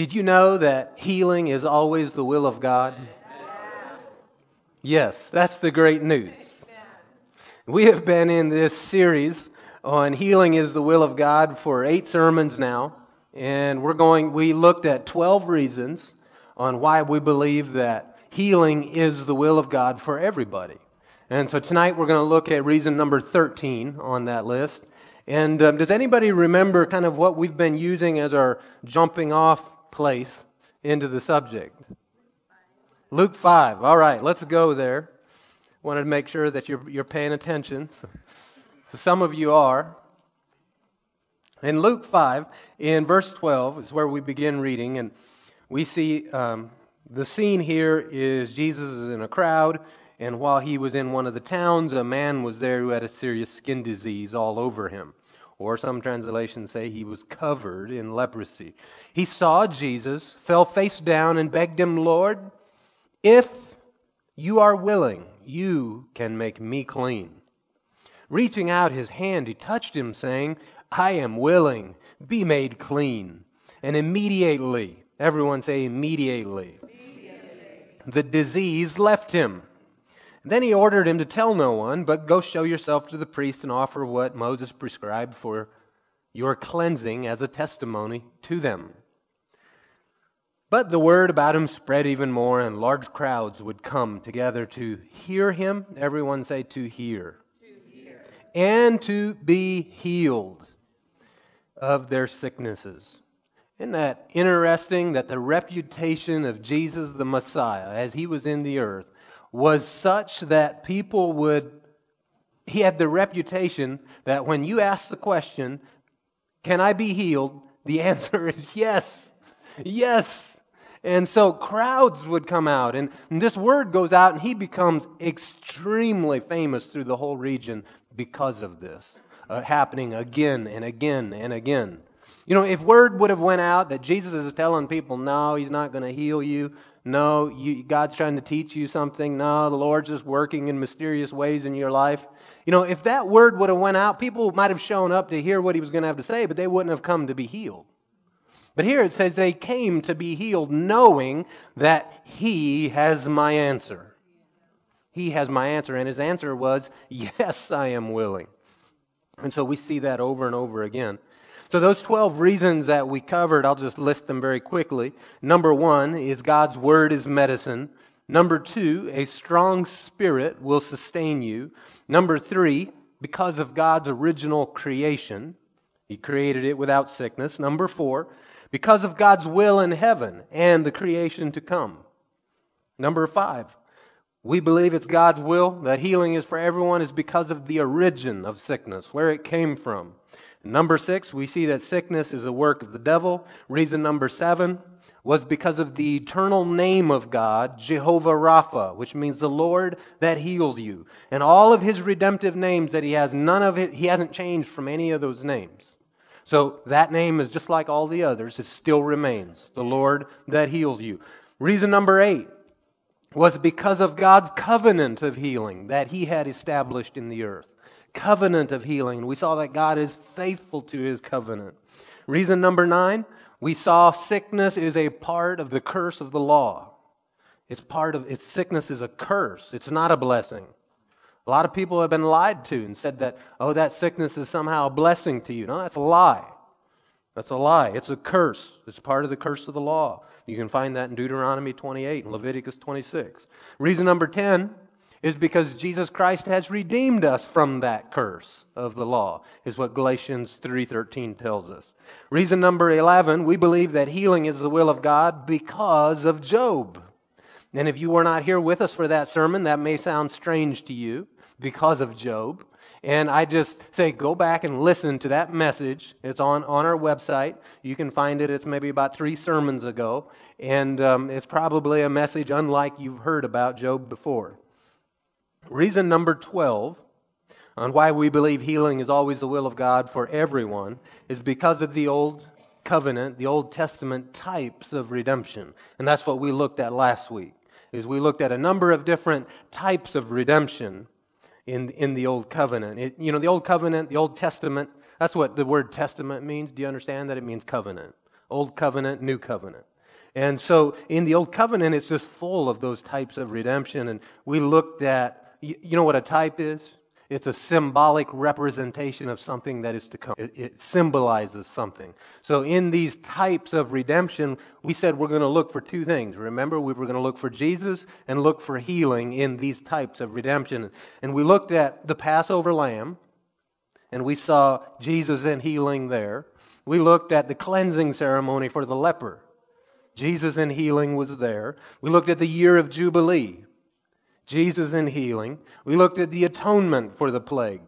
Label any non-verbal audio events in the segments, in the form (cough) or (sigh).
Did you know that healing is always the will of God? Yes, that's the great news. We have been in this series on healing is the will of God for eight sermons now, and we're going we looked at 12 reasons on why we believe that healing is the will of God for everybody. And so tonight we're going to look at reason number 13 on that list. And um, does anybody remember kind of what we've been using as our jumping off place into the subject. Luke 5. All right, let's go there. Wanted to make sure that you're, you're paying attention. So, (laughs) so some of you are. In Luke 5, in verse 12, is where we begin reading, and we see um, the scene here is Jesus is in a crowd, and while he was in one of the towns, a man was there who had a serious skin disease all over him or some translations say he was covered in leprosy. He saw Jesus, fell face down, and begged him, Lord, if you are willing, you can make me clean. Reaching out his hand, he touched him, saying, I am willing, be made clean. And immediately, everyone say immediately, immediately. the disease left him. Then he ordered him to tell no one, but go show yourself to the priest and offer what Moses prescribed for your cleansing as a testimony to them. But the word about him spread even more, and large crowds would come together to hear him. Everyone say, to hear. To hear. And to be healed of their sicknesses. Isn't that interesting that the reputation of Jesus the Messiah, as he was in the earth, was such that people would, he had the reputation that when you ask the question, Can I be healed? the (laughs) answer is yes. Yes. And so crowds would come out, and, this word goes out, and he becomes extremely famous through the whole region because of this uh, happening again and again and again. You know, if word would have went out that Jesus is telling people, no, he's not going to heal you, no, you, God's trying to teach you something. No, the Lord's just working in mysterious ways in your life. You know, if that word would have went out, people might have shown up to hear what he was going to have to say, but they wouldn't have come to be healed. But here it says they came to be healed knowing that he has my answer. He has my answer. And his answer was, (laughs) Yes, I am willing. And so we see that over and over again. So, those 12 reasons that we covered, I'll just list them very quickly. Number one is God's Word is medicine. Number two, a strong spirit will sustain you. Number three, because of God's original creation, He created it without sickness. Number four, because of God's will in heaven and the creation to come. Number five, we believe it's God's will that healing is for everyone is because of the origin of sickness, where it came from. Number six, we see that sickness is a work of the devil. Reason number seven was because of the eternal name of God, Jehovah Rapha, which means the Lord that heals you. And all of his redemptive names that he has, none of it, he hasn't changed from any of those names. So that name is just like all the others, it still remains the Lord that heals you. Reason number eight was because of God's covenant of healing that he had established in the earth covenant of healing. We saw that God is faithful to his covenant. Reason number nine, we saw sickness is a part of the curse of the law. It's part of its sickness is a curse. It's not a blessing. A lot of people have been lied to and said that, oh, that sickness is somehow a blessing to you. No, that's a lie. That's a lie. It's a curse. It's part of the curse of the law. You can find that in Deuteronomy 28 and Leviticus 26. Reason number 10 is because Jesus Christ has redeemed us from that curse of the law, is what Galatians 3:13 tells us. Reason number 11, we believe that healing is the will of God because of Job. And if you were not here with us for that sermon, that may sound strange to you because of Job. And I just say, go back and listen to that message. It's on, on our website. You can find it. It's maybe about three sermons ago. And um, it's probably a message unlike you've heard about Job before. Reason number 12 on why we believe healing is always the will of God for everyone is because of the Old Covenant, the Old Testament types of redemption. And that's what we looked at last week. Is we looked at a number of different types of redemption in, in the Old Covenant. It, you know, the Old Covenant, the Old Testament, that's what the word testament means. Do you understand that? It means covenant. Old Covenant, New Covenant. And so in the Old Covenant, it's just full of those types of redemption. And we looked at, you know what a type is? It's a symbolic representation of something that is to come. It, it, symbolizes something. So, in these types of redemption, we said we're going to look for two things. Remember, we were going to look for Jesus and look for healing in these types of redemption. And we looked at the Passover lamb, and we saw Jesus and healing there. We looked at the cleansing ceremony for the leper. Jesus and healing was there. We looked at the year of Jubilee. Jesus in healing. We looked at the atonement for the plague.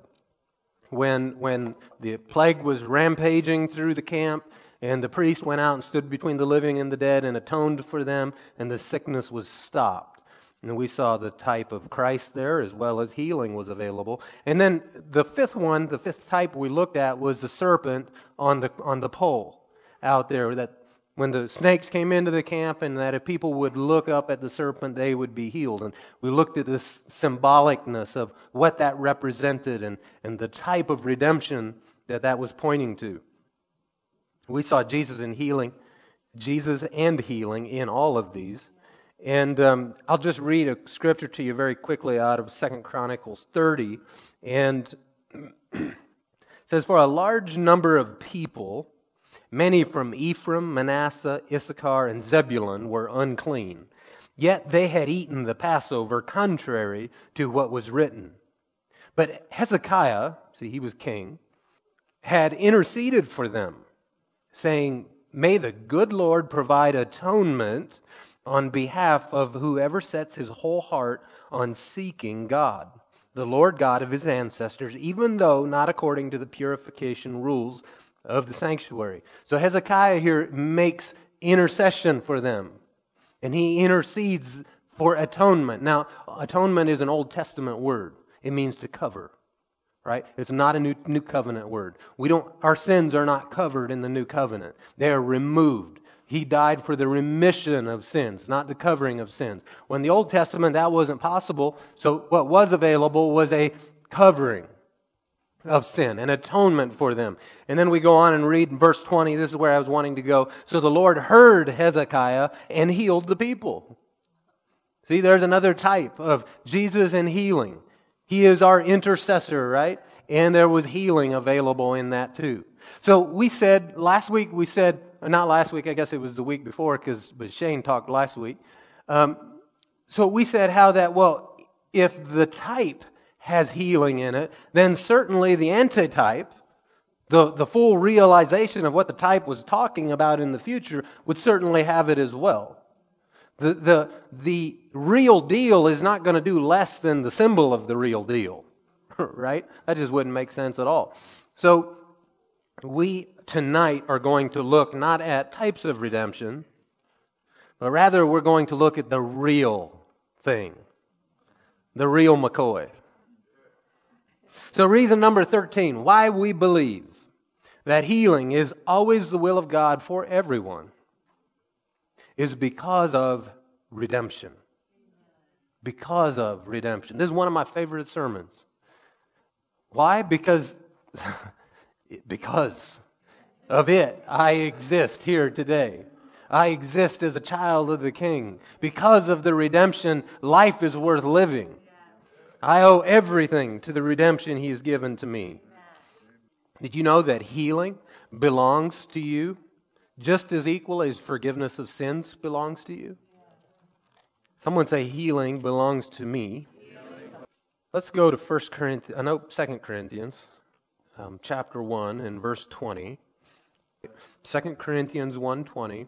When, when the plague was rampaging through the camp, and the priest went out and stood between the living and the dead and atoned for them, and the sickness was stopped. And we saw the type of Christ there as well as healing was available. And then the fifth one, the fifth type we looked at was the serpent on the, on the pole out there that when the snakes came into the camp and that if people would look up at the serpent, they would be healed. And we looked at this symbolicness of what that represented and, and the type of redemption that that was pointing to. We saw Jesus in healing, Jesus and healing in all of these. And um, I'll just read a scripture to you very quickly out of Second Chronicles 30. And (clears throat) says, For a large number of people, Many from Ephraim, Manasseh, Issachar, and Zebulun were unclean. Yet they had eaten the Passover contrary to what was written. But Hezekiah, see, he was king, had interceded for them, saying, May the good Lord provide atonement on behalf of whoever sets his whole heart on seeking God, the Lord God of his ancestors, even though not according to the purification rules of the sanctuary. So Hezekiah here makes intercession for them, and he intercedes for atonement. Now, atonement is an Old Testament word, it means to cover. Right? It's not a new, new covenant word. We don't, our sins are not covered in the new covenant. They are removed. He died for the remission of sins, not the covering of sins. When the Old Testament, that wasn't possible. So what was available was a covering of sin, an atonement for them. And then we go on and read in verse 20. This is where I was wanting to go. So the Lord heard Hezekiah and healed the people. See, there's another type of Jesus and healing. He is our intercessor, right? And there was healing available in that too. So we said, last week we said, not last week, I guess it was the week before because Shane talked last week. Um, so we said how that, well, if the type has healing in it, then certainly the antitype, the, the full realization of what the type was talking about in the future, would certainly have it as well. The, the, the real deal is not going to do less than the symbol of the real deal, (laughs) right? That just wouldn't make sense at all. So, we tonight are going to look not at types of redemption, but rather we're going to look at the real thing, the real McCoy. So, reason number 13 why we believe that healing is always the will of God for everyone is because of redemption. Because of redemption. This is one of my favorite sermons. Why? Because (laughs) because of it I exist here today. I exist as a child of the King. Because of the redemption, life is worth living. I owe everything to the redemption He has given to me. Did you know that healing belongs to you just as equal as forgiveness of sins belongs to you? Someone say healing belongs to me. Let's go to 1 Corinthians, uh, no, 2 Corinthians, um, chapter 1 and verse 20. 2 Corinthians 1.20.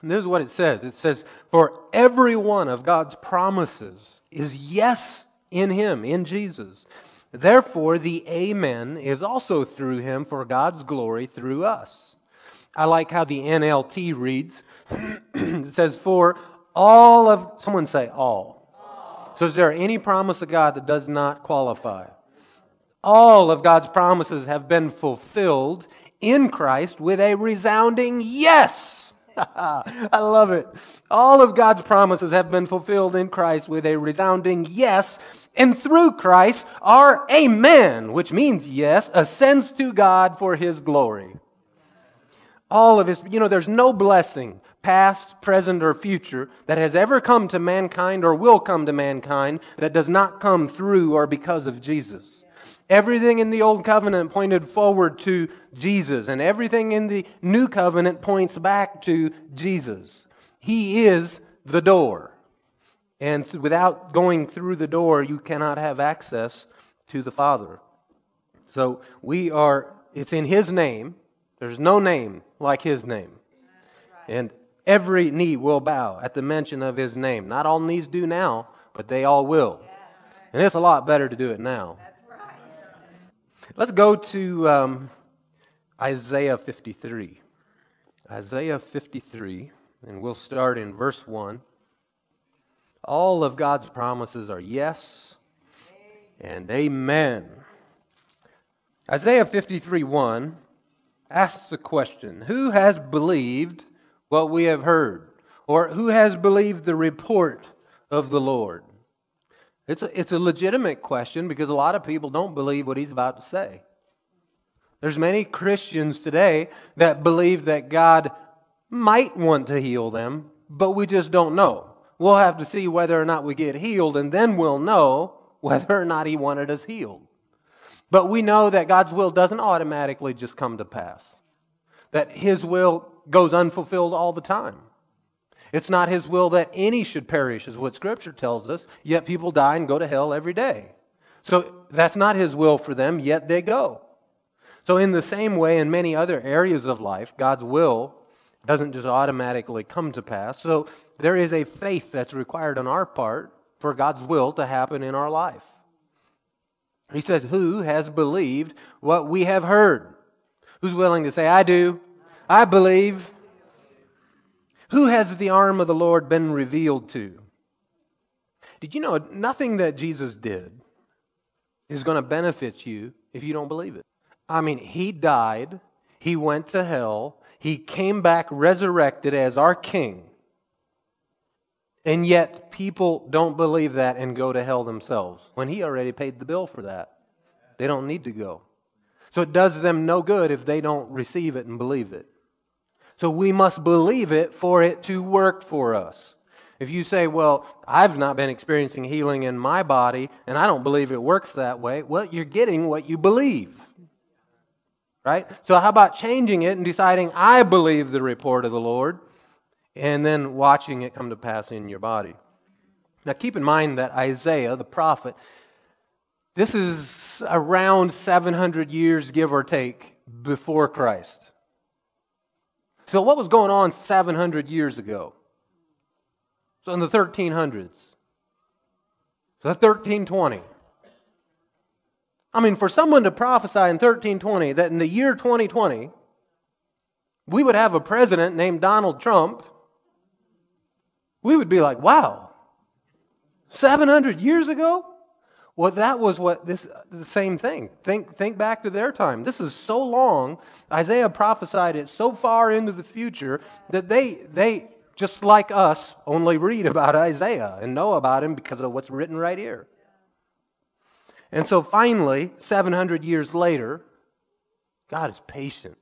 And this is what it says. It says, For every one of God's promises is yes in Him, in Jesus. Therefore, the Amen is also through Him for God's glory through us. I like how the NLT reads. (clears throat) it says, For all of, someone say all. all. So, is there any promise of God that does not qualify? All of God's promises have been fulfilled in Christ with a resounding yes. (laughs) I love it. All of God's promises have been fulfilled in Christ with a resounding yes. And through Christ, our amen, which means yes, ascends to God for his glory. All of his, you know, there's no blessing, past, present, or future, that has ever come to mankind or will come to mankind that does not come through or because of Jesus. Everything in the Old Covenant pointed forward to Jesus, and everything in the New Covenant points back to Jesus. He is the door. And without going through the door, you cannot have access to the Father. So we are, it's in His name. There's no name like His name. And every knee will bow at the mention of His name. Not all knees do now, but they all will. And it's a lot better to do it now. Let's go to um, Isaiah 53. Isaiah 53, and we'll start in verse 1. All of God's promises are yes and amen. Isaiah 53 1 asks the question Who has believed what we have heard? Or who has believed the report of the Lord? It's a, it's a legitimate question because a lot of people don't believe what he's about to say. There's many Christians today that believe that God might want to heal them, but we just don't know. We'll have to see whether or not we get healed, and then we'll know whether or not He wanted us healed. But we know that God's will doesn't automatically just come to pass, that His will goes unfulfilled all the time. It's not His will that any should perish, is what Scripture tells us, yet people die and go to hell every day. So that's not His will for them, yet they go. So, in the same way, in many other areas of life, God's will doesn't just automatically come to pass. So there is a faith that's required on our part for God's will to happen in our life. He says, Who has believed what we have heard? Who's willing to say, I do? I believe. Who has the arm of the Lord been revealed to? Did you know nothing that Jesus did is going to benefit you if you don't believe it? I mean, he died, he went to hell, he came back resurrected as our king. And yet, people don't believe that and go to hell themselves when he already paid the bill for that. They don't need to go. So it does them no good if they don't receive it and believe it. So we must believe it for it to work for us. If you say, Well, I've not been experiencing healing in my body and I don't believe it works that way, well, you're getting what you believe. Right? So, how about changing it and deciding, I believe the report of the Lord, and then watching it come to pass in your body? Now, keep in mind that Isaiah, the prophet, this is around 700 years, give or take, before Christ. So, what was going on 700 years ago? So, in the 1300s. So, 1320. I mean, for someone to prophesy in 1320 that in the year 2020, we would have a president named Donald Trump, we would be like, wow, 700 years ago? Well, that was what this the same thing. Think think back to their time. This is so long. Isaiah prophesied it so far into the future that they they just like us only read about Isaiah and know about him because of what's written right here. And so finally, 700 years later, God is patient.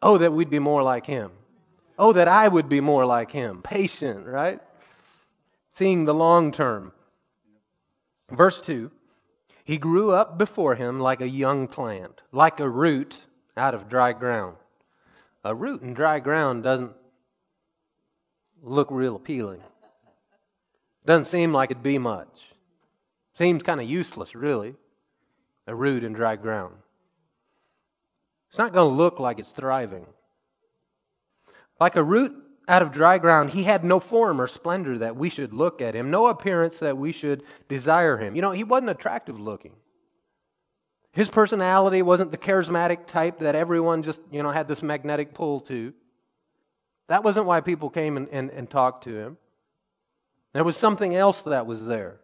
Oh, that we'd be more like him. Oh, that I would be more like him. Patient, right? Seeing the long term. Verse 2 He grew up before him like a young plant, like a root out of dry ground. A root in dry ground doesn't look real appealing. Doesn't seem like it'd be much. Seems kind of useless, really. A root in dry ground. It's not going to look like it's thriving. Like a root out of dry ground, he had no form or splendor that we should look at him, no appearance that we should desire him. You know, he wasn't attractive looking. His personality wasn't the charismatic type that everyone just, you know, had this magnetic pull to. That wasn't why people came and, and, and talked to him. There was something else that was there.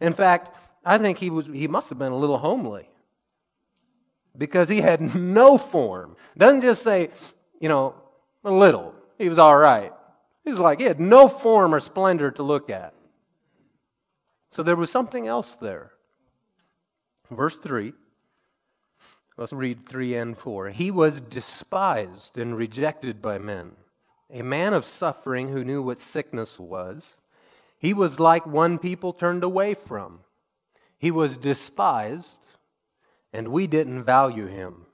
In fact, I think he, was, he must have been a little homely because he had no form. Doesn't just say, you know, a little. He was all right. He's like, he had no form or splendor to look at. So there was something else there. Verse 3 Let's read 3 and 4. He was despised and rejected by men, a man of suffering who knew what sickness was. He was like one people turned away from. He was despised, and we didn't value him.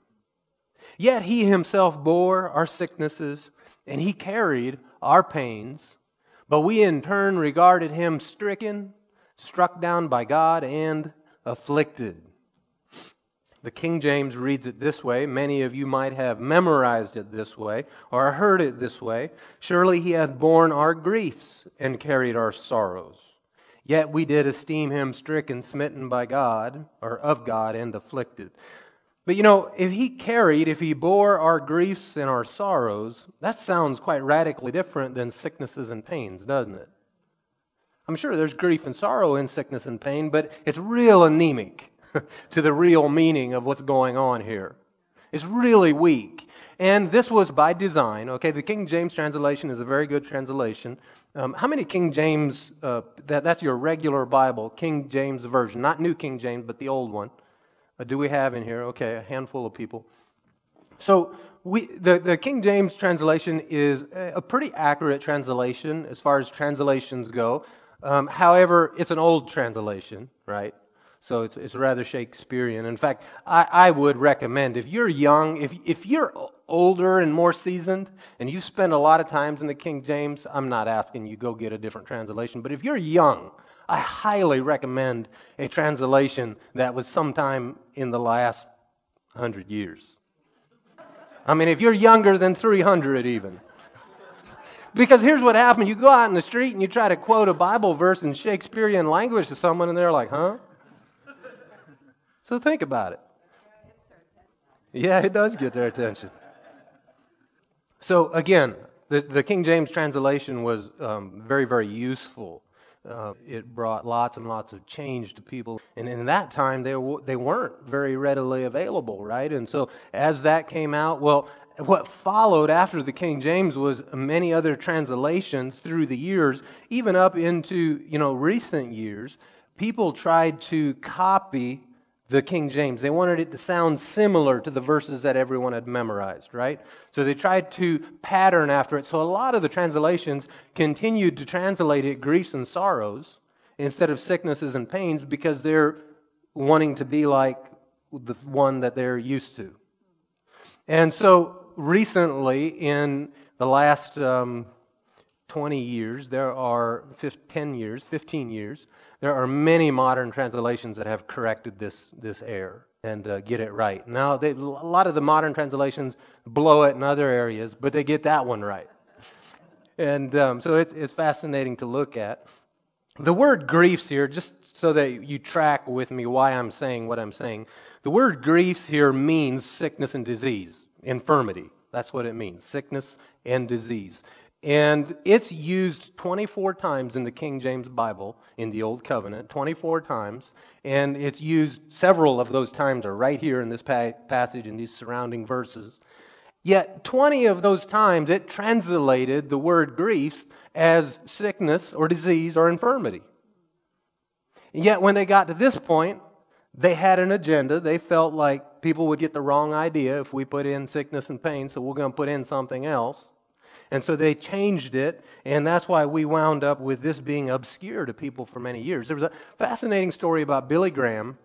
Yet he himself bore our sicknesses, and he carried our pains. But we in turn regarded him stricken, struck down by God, and afflicted. The King James reads it this way. Many of you might have memorized it this way or heard it this way. Surely he hath borne our griefs and carried our sorrows. Yet we did esteem him stricken, smitten by God, or of God, and afflicted. But you know, if he carried, if he bore our griefs and our sorrows, that sounds quite radically different than sicknesses and pains, doesn't it? I'm sure there's grief and sorrow in sickness and pain, but it's real anemic. (laughs) to the real meaning of what's going on here. It's really weak. And this was by design. Okay, the King James translation is a very good translation. Um, how many King James, uh, that, that's your regular Bible, King James Version, not New King James, but the old one, uh, do we have in here? Okay, a handful of people. So we, the, the King James translation is a pretty accurate translation as far as translations go. Um, however, it's an old translation, right? So it's, it's rather Shakespearean. In fact, I, I would recommend if you're young, if, if you're older and more seasoned, and you spend a lot of times in the King James, I'm not asking you go get a different translation, but if you're young, I highly recommend a translation that was sometime in the last hundred years. I mean, if you're younger than 300 even. Because here's what happened. You go out in the street and you try to quote a Bible verse in Shakespearean language to someone, and they're like, huh? So think about it. Yeah, it does get their attention. So again, the, the King James translation was um, very, very useful. Uh, it brought lots and lots of change to people. And in that time, they, they weren't very readily available, right? And so as that came out, well, what followed after the King James was many other translations through the years, even up into, you know, recent years. People tried to copy the King James. They wanted it to sound similar to the verses that everyone had memorized, right? So they tried to pattern after it. So a lot of the translations continued to translate it griefs and sorrows instead of sicknesses and pains because they're wanting to be like the one that they're used to. And so recently, in the last um, 20 years, there are 10 years, 15 years, there are many modern translations that have corrected this, this error and uh, get it right. Now, they, a lot of the modern translations blow it in other areas, but they get that one right. And um, so it, it's fascinating to look at. The word griefs here, just so that you track with me why I'm saying what I'm saying, the word griefs here means sickness and disease, infirmity. That's what it means sickness and disease. And it's used 24 times in the King James Bible in the Old Covenant, 24 times. And it's used, several of those times are right here in this pa- passage in these surrounding verses. Yet 20 of those times it translated the word griefs as sickness or disease or infirmity. And yet when they got to this point, they had an agenda. They felt like people would get the wrong idea if we put in sickness and pain, so we're going to put in something else. And so they changed it, and that's why we wound up with this being obscure to people for many years. There was a fascinating story about Billy Graham,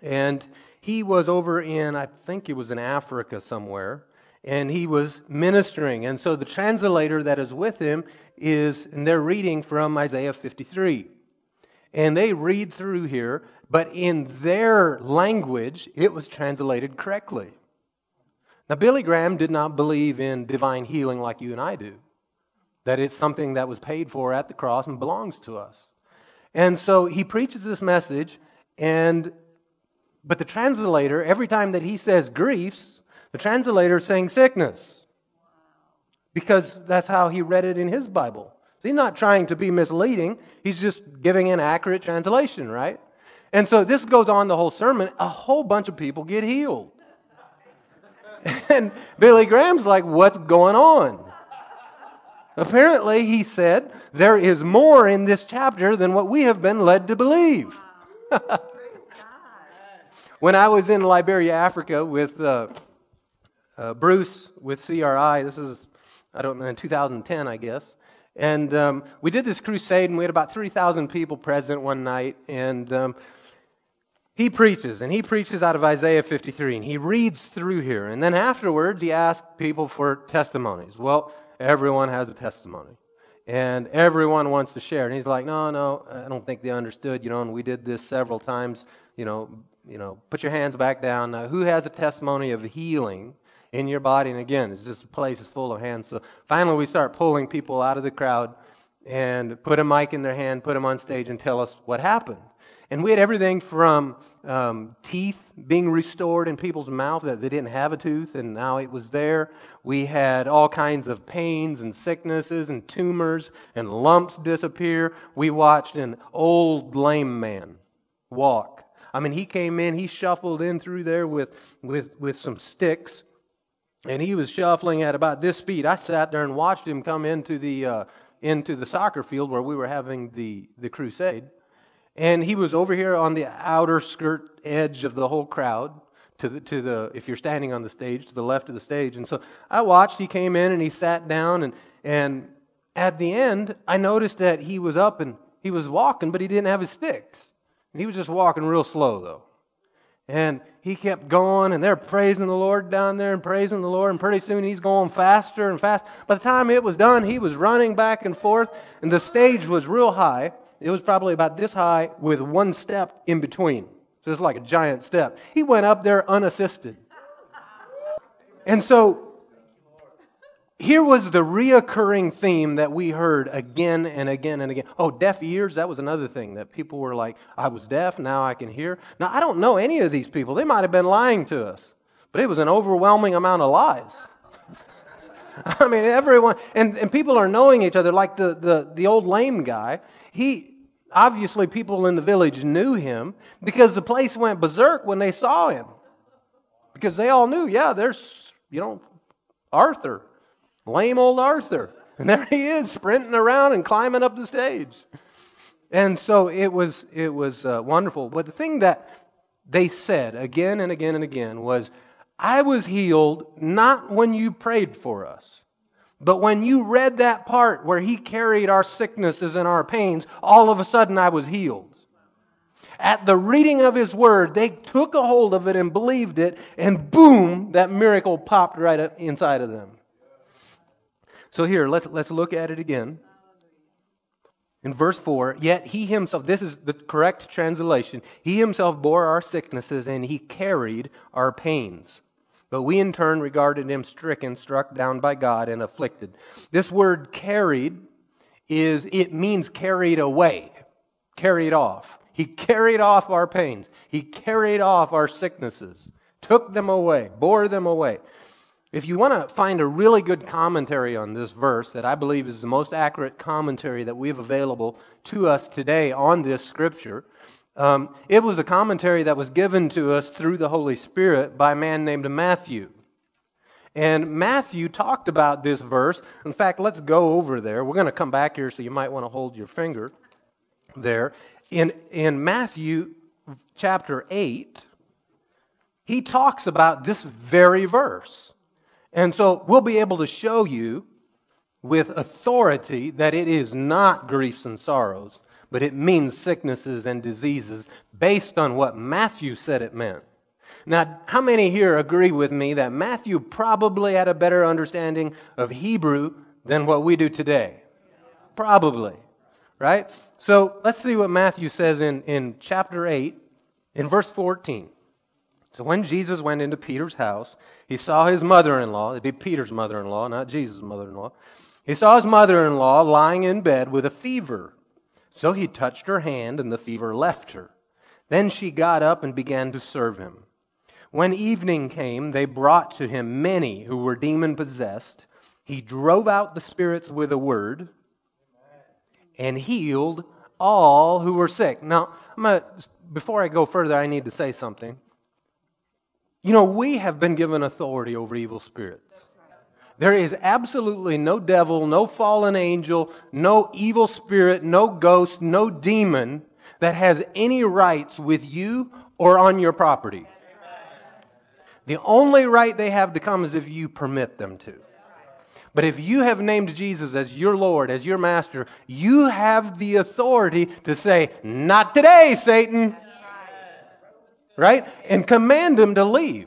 and he was over in, I think it was in Africa somewhere, and he was ministering. And so the translator that is with him is, and they're reading from Isaiah 53. And they read through here, but in their language, it was translated correctly. Now, Billy Graham did not believe in divine healing like you and I do, that it's something that was paid for at the cross and belongs to us. And so he preaches this message, and but the translator, every time that he says griefs, the translator is saying sickness. Because that's how he read it in his Bible. So he's not trying to be misleading, he's just giving an accurate translation, right? And so this goes on the whole sermon. A whole bunch of people get healed. (laughs) And Billy Graham's like, What's going on? Apparently, he said, there is more in this chapter than what we have been led to believe. (laughs) when I was in Liberia, Africa with uh, uh, Bruce with CRI, this is, I don't know, in 2010, I guess. And um, we did this crusade, and we had about 3,000 people present one night. And um, he preaches, and he preaches out of Isaiah 53, and he reads through here. And then afterwards, he asks people for testimonies. Well, everyone has a testimony, and everyone wants to share. And he's like, No, no, I don't think they understood, you know, and we did this several times, you know, you know, put your hands back down. Now, who has a testimony of healing in your body? And again, it's just a place is full of hands. So finally, we start pulling people out of the crowd and put a mic in their hand, put them on stage, and tell us what happened. And we had everything from um, teeth being restored in people's mouth that they didn't have a tooth and now it was there. We had all kinds of pains and sicknesses and tumors and lumps disappear. We watched an old lame man walk I mean, he came in, he shuffled in through there with, with, with some sticks, and he was shuffling at about this speed. I sat there and watched him come into the, uh, into the soccer field where we were having the, the crusade. And he was over here on the outer skirt edge of the whole crowd. To the, to the, if you're standing on the stage, to the left of the stage. And so I watched, he came in and he sat down, and, and at the end, I noticed that he was up and he was walking, but he didn't have his sticks. And he was just walking real slow, though. And he kept going, and they're praising the Lord down there and praising the Lord, and pretty soon he's going faster and fast. By the time it was done, he was running back and forth, and the stage was real high. It was probably about this high with one step in between. So it's like a giant step. He went up there unassisted. And so here was the reoccurring theme that we heard again and again and again. Oh, deaf ears, that was another thing that people were like, I was deaf, now I can hear. Now, I don't know any of these people. They might have been lying to us, but it was an overwhelming amount of lies. (laughs) I mean, everyone, and, and people are knowing each other, like the, the, the old lame guy. He, obviously, people in the village knew him because the place went berserk when they saw him. Because they all knew, yeah, there's, you know, Arthur Lame old Arthur. (laughs) And there he is, sprinting around and climbing up the stage. And so it was, it was uh, wonderful. But the thing that they said again and again and again was, I was healed not when you prayed for us, but when you read that part where he carried our sicknesses and our pains, all of a sudden I was healed. At the reading of his word, they took a hold of it and believed it, and boom, that miracle popped right up inside of them. So here, let's, let's look at it again. In verse 4, yet he himself, this is the correct translation, he himself bore our sicknesses and he carried our pains. But we in turn regarded him stricken, struck down by God, and afflicted. This word carried is, it means carried away, carried off. He carried off our pains. He carried off our sicknesses, took them away, bore them away. If you want to find a really good commentary on this verse that I believe is the most accurate commentary that we have available to us today on this scripture, um, it was a commentary that was given to us through the Holy Spirit by a man named Matthew. And Matthew talked about this verse. In fact, let's go over there. We're going to come back here, so you might want to hold your finger there. In, in Matthew chapter 8, he talks about this very verse. And so we'll be able to show you with authority that it is not griefs and sorrows, but it means sicknesses and diseases based on what Matthew said it meant. Now, how many here agree with me that Matthew probably had a better understanding of Hebrew than what we do today? Probably, right? So let's see what Matthew says in, in chapter 8, in verse 14. So when Jesus went into Peter's house, he saw his mother in law, it'd be Peter's mother in law, not Jesus' mother in law. He saw his mother in law lying in bed with a fever. So he touched her hand, and the fever left her. Then she got up and began to serve him. When evening came, they brought to him many who were demon possessed. He drove out the spirits with a word and healed all who were sick. Now, gonna, before I go further, I need to say something. You know, we have been given authority over evil spirits. There is absolutely no devil, no fallen angel, no evil spirit, no ghost, no demon that has any rights with you or on your property. The only right they have to come is if you permit them to. But if you have named Jesus as your Lord, as your master, you have the authority to say, Not today, Satan. Right? And command him to leave.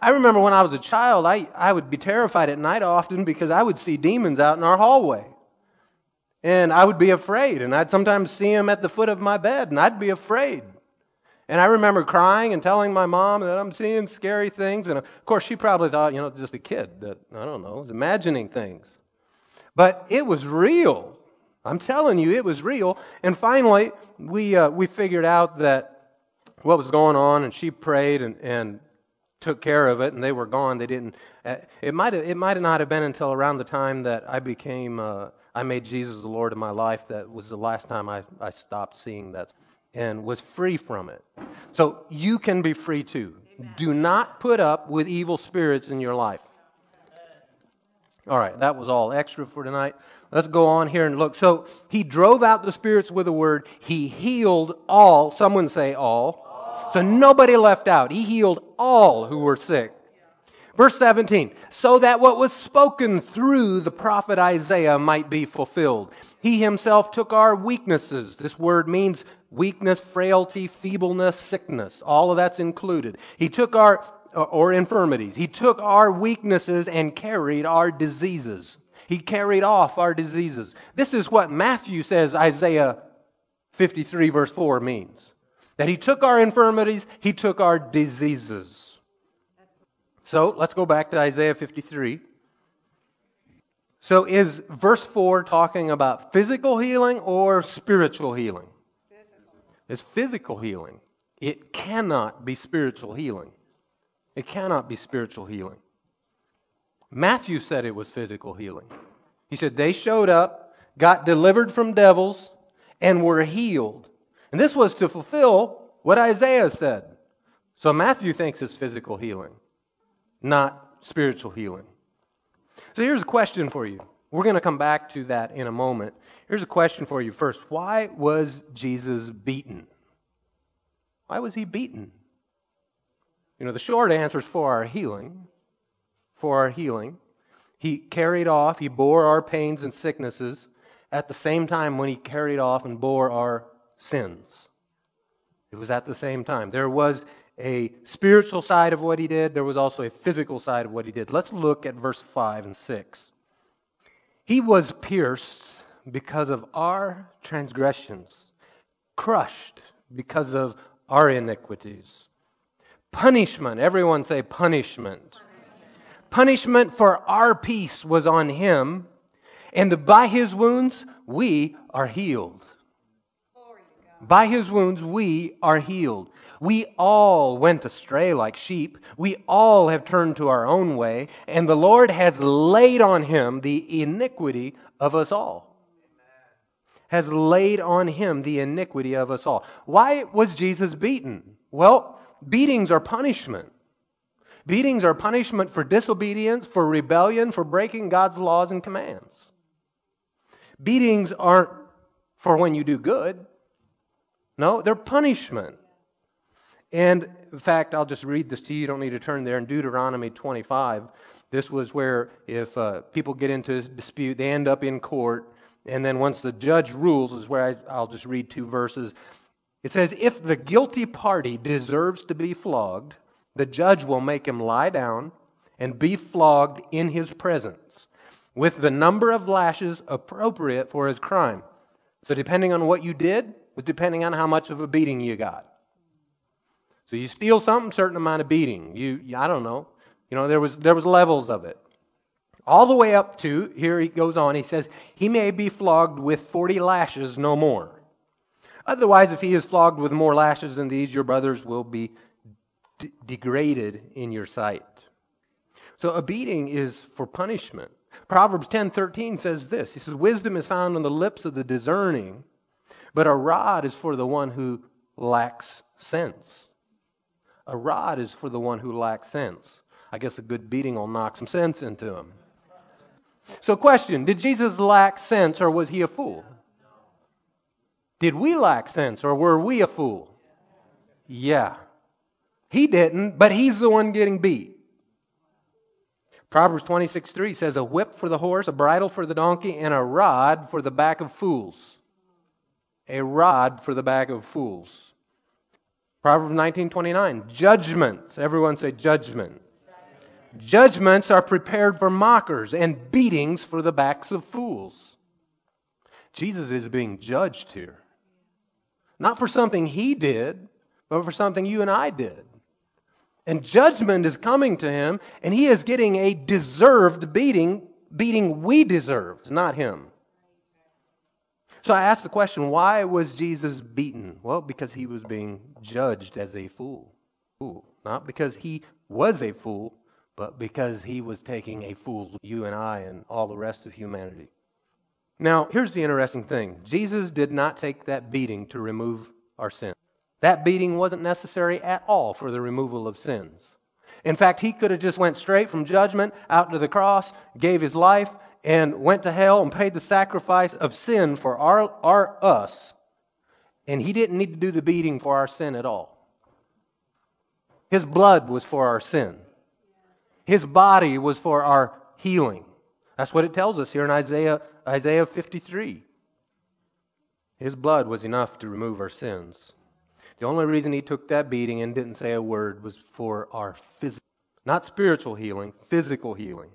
I remember when I was a child, I, I would be terrified at night often because I would see demons out in our hallway. And I would be afraid. And I'd sometimes see them at the foot of my bed, and I'd be afraid. And I remember crying and telling my mom that I'm seeing scary things. And of course, she probably thought, you know, just a kid that, I don't know, was imagining things. But it was real. I'm telling you, it was real. And finally, we, uh, we figured out that what was going on, and she prayed and, and took care of it, and they were gone. They didn't. Uh, it might have, it might not have been until around the time that I became, uh, I made Jesus the Lord of my life that was the last time I, I stopped seeing that and was free from it. So you can be free too. Amen. Do not put up with evil spirits in your life. All right, that was all extra for tonight. Let's go on here and look. So he drove out the spirits with a word. He healed all. Someone say all. So nobody left out. He healed all who were sick. Verse 17, so that what was spoken through the prophet Isaiah might be fulfilled. He himself took our weaknesses. This word means weakness, frailty, feebleness, sickness. All of that's included. He took our, uh, or infirmities. He took our weaknesses and carried our diseases. He carried off our diseases. This is what Matthew says Isaiah 53, verse 4 means. That he took our infirmities, he took our diseases. So let's go back to Isaiah 53. So is verse 4 talking about physical healing or spiritual healing? It's physical healing. It cannot be spiritual healing. It cannot be spiritual healing. Matthew said it was physical healing. He said they showed up, got delivered from devils, and were healed. And this was to fulfill what Isaiah said. So Matthew thinks it's physical healing not spiritual healing. So here's a question for you. We're going to come back to that in a moment. Here's a question for you first. Why was Jesus beaten? Why was he beaten? You know, the short answer is for our healing. For our healing. He carried off, he bore our pains and sicknesses at the same time when he carried off and bore our sins. It was at the same time. There was a spiritual side of what he did, there was also a physical side of what he did. Let's look at verse 5 and 6. He was pierced because of our transgressions, crushed because of our iniquities. Punishment, everyone say punishment. Punishment for our peace was on him, and by his wounds we are healed. By his wounds we are healed. We all went astray like sheep. We all have turned to our own way, and the Lord has laid on him the iniquity of us all. Has laid on him the iniquity of us all. Why was Jesus beaten? Well, beatings are punishment. Beatings are punishment for disobedience, for rebellion, for breaking God's laws and commands. Beatings aren't for when you do good. No, they're punishment. And in fact, I'll just read this to you. You don't need to turn there. In Deuteronomy 25, this was where if uh, people get into a dispute, they end up in court. And then once the judge rules, is where I, I'll just read two verses. It says, If the guilty party deserves to be flogged, the judge will make him lie down and be flogged in his presence with the number of lashes appropriate for his crime. So, depending on what you did, was depending on how much of a beating you got. So you steal something, certain amount of beating. You, I don't know. You know, there was, there was levels of it. All the way up to, here he goes on, he says, he may be flogged with 40 lashes, no more. Otherwise, if he is flogged with more lashes than these, your brothers will be d- degraded in your sight. So a beating is for punishment. Proverbs 10:13 says this. He says wisdom is found on the lips of the discerning, but a rod is for the one who lacks sense. A rod is for the one who lacks sense. I guess a good beating will knock some sense into him. So, question Did Jesus lack sense or was he a fool? Did we lack sense or were we a fool? Yeah. He didn't, but he's the one getting beat. Proverbs 26 3 says, A whip for the horse, a bridle for the donkey, and a rod for the back of fools. A rod for the back of fools. Proverbs 19:29, judgments. Everyone say judgment. Judgments are prepared for mockers, and beatings for the backs of fools. Jesus is being judged here. Not for something he did, but for something you and I did. And judgment is coming to him, and he is getting a deserved beating, beating we deserved, not him. So I asked the question why was Jesus beaten? Well, because he was being judged as a fool. fool. Not because he was a fool, but because he was taking a fool, you and I, and all the rest of humanity. Now, here's the interesting thing Jesus did not take that beating to remove our sin. That beating wasn't necessary at all for the removal of sins. In fact, he could have just went straight from judgment out to the cross, gave his life, and went to hell and paid the sacrifice of sin for our, our us. And he didn't need to do the beating for our sin at all. His blood was for our sin. His body was for our healing. That's what it tells us here in Isaiah, Isaiah 53. His blood was enough to remove our sins. The only reason he took that beating and didn't say a word was for our physical, not spiritual healing, physical healing.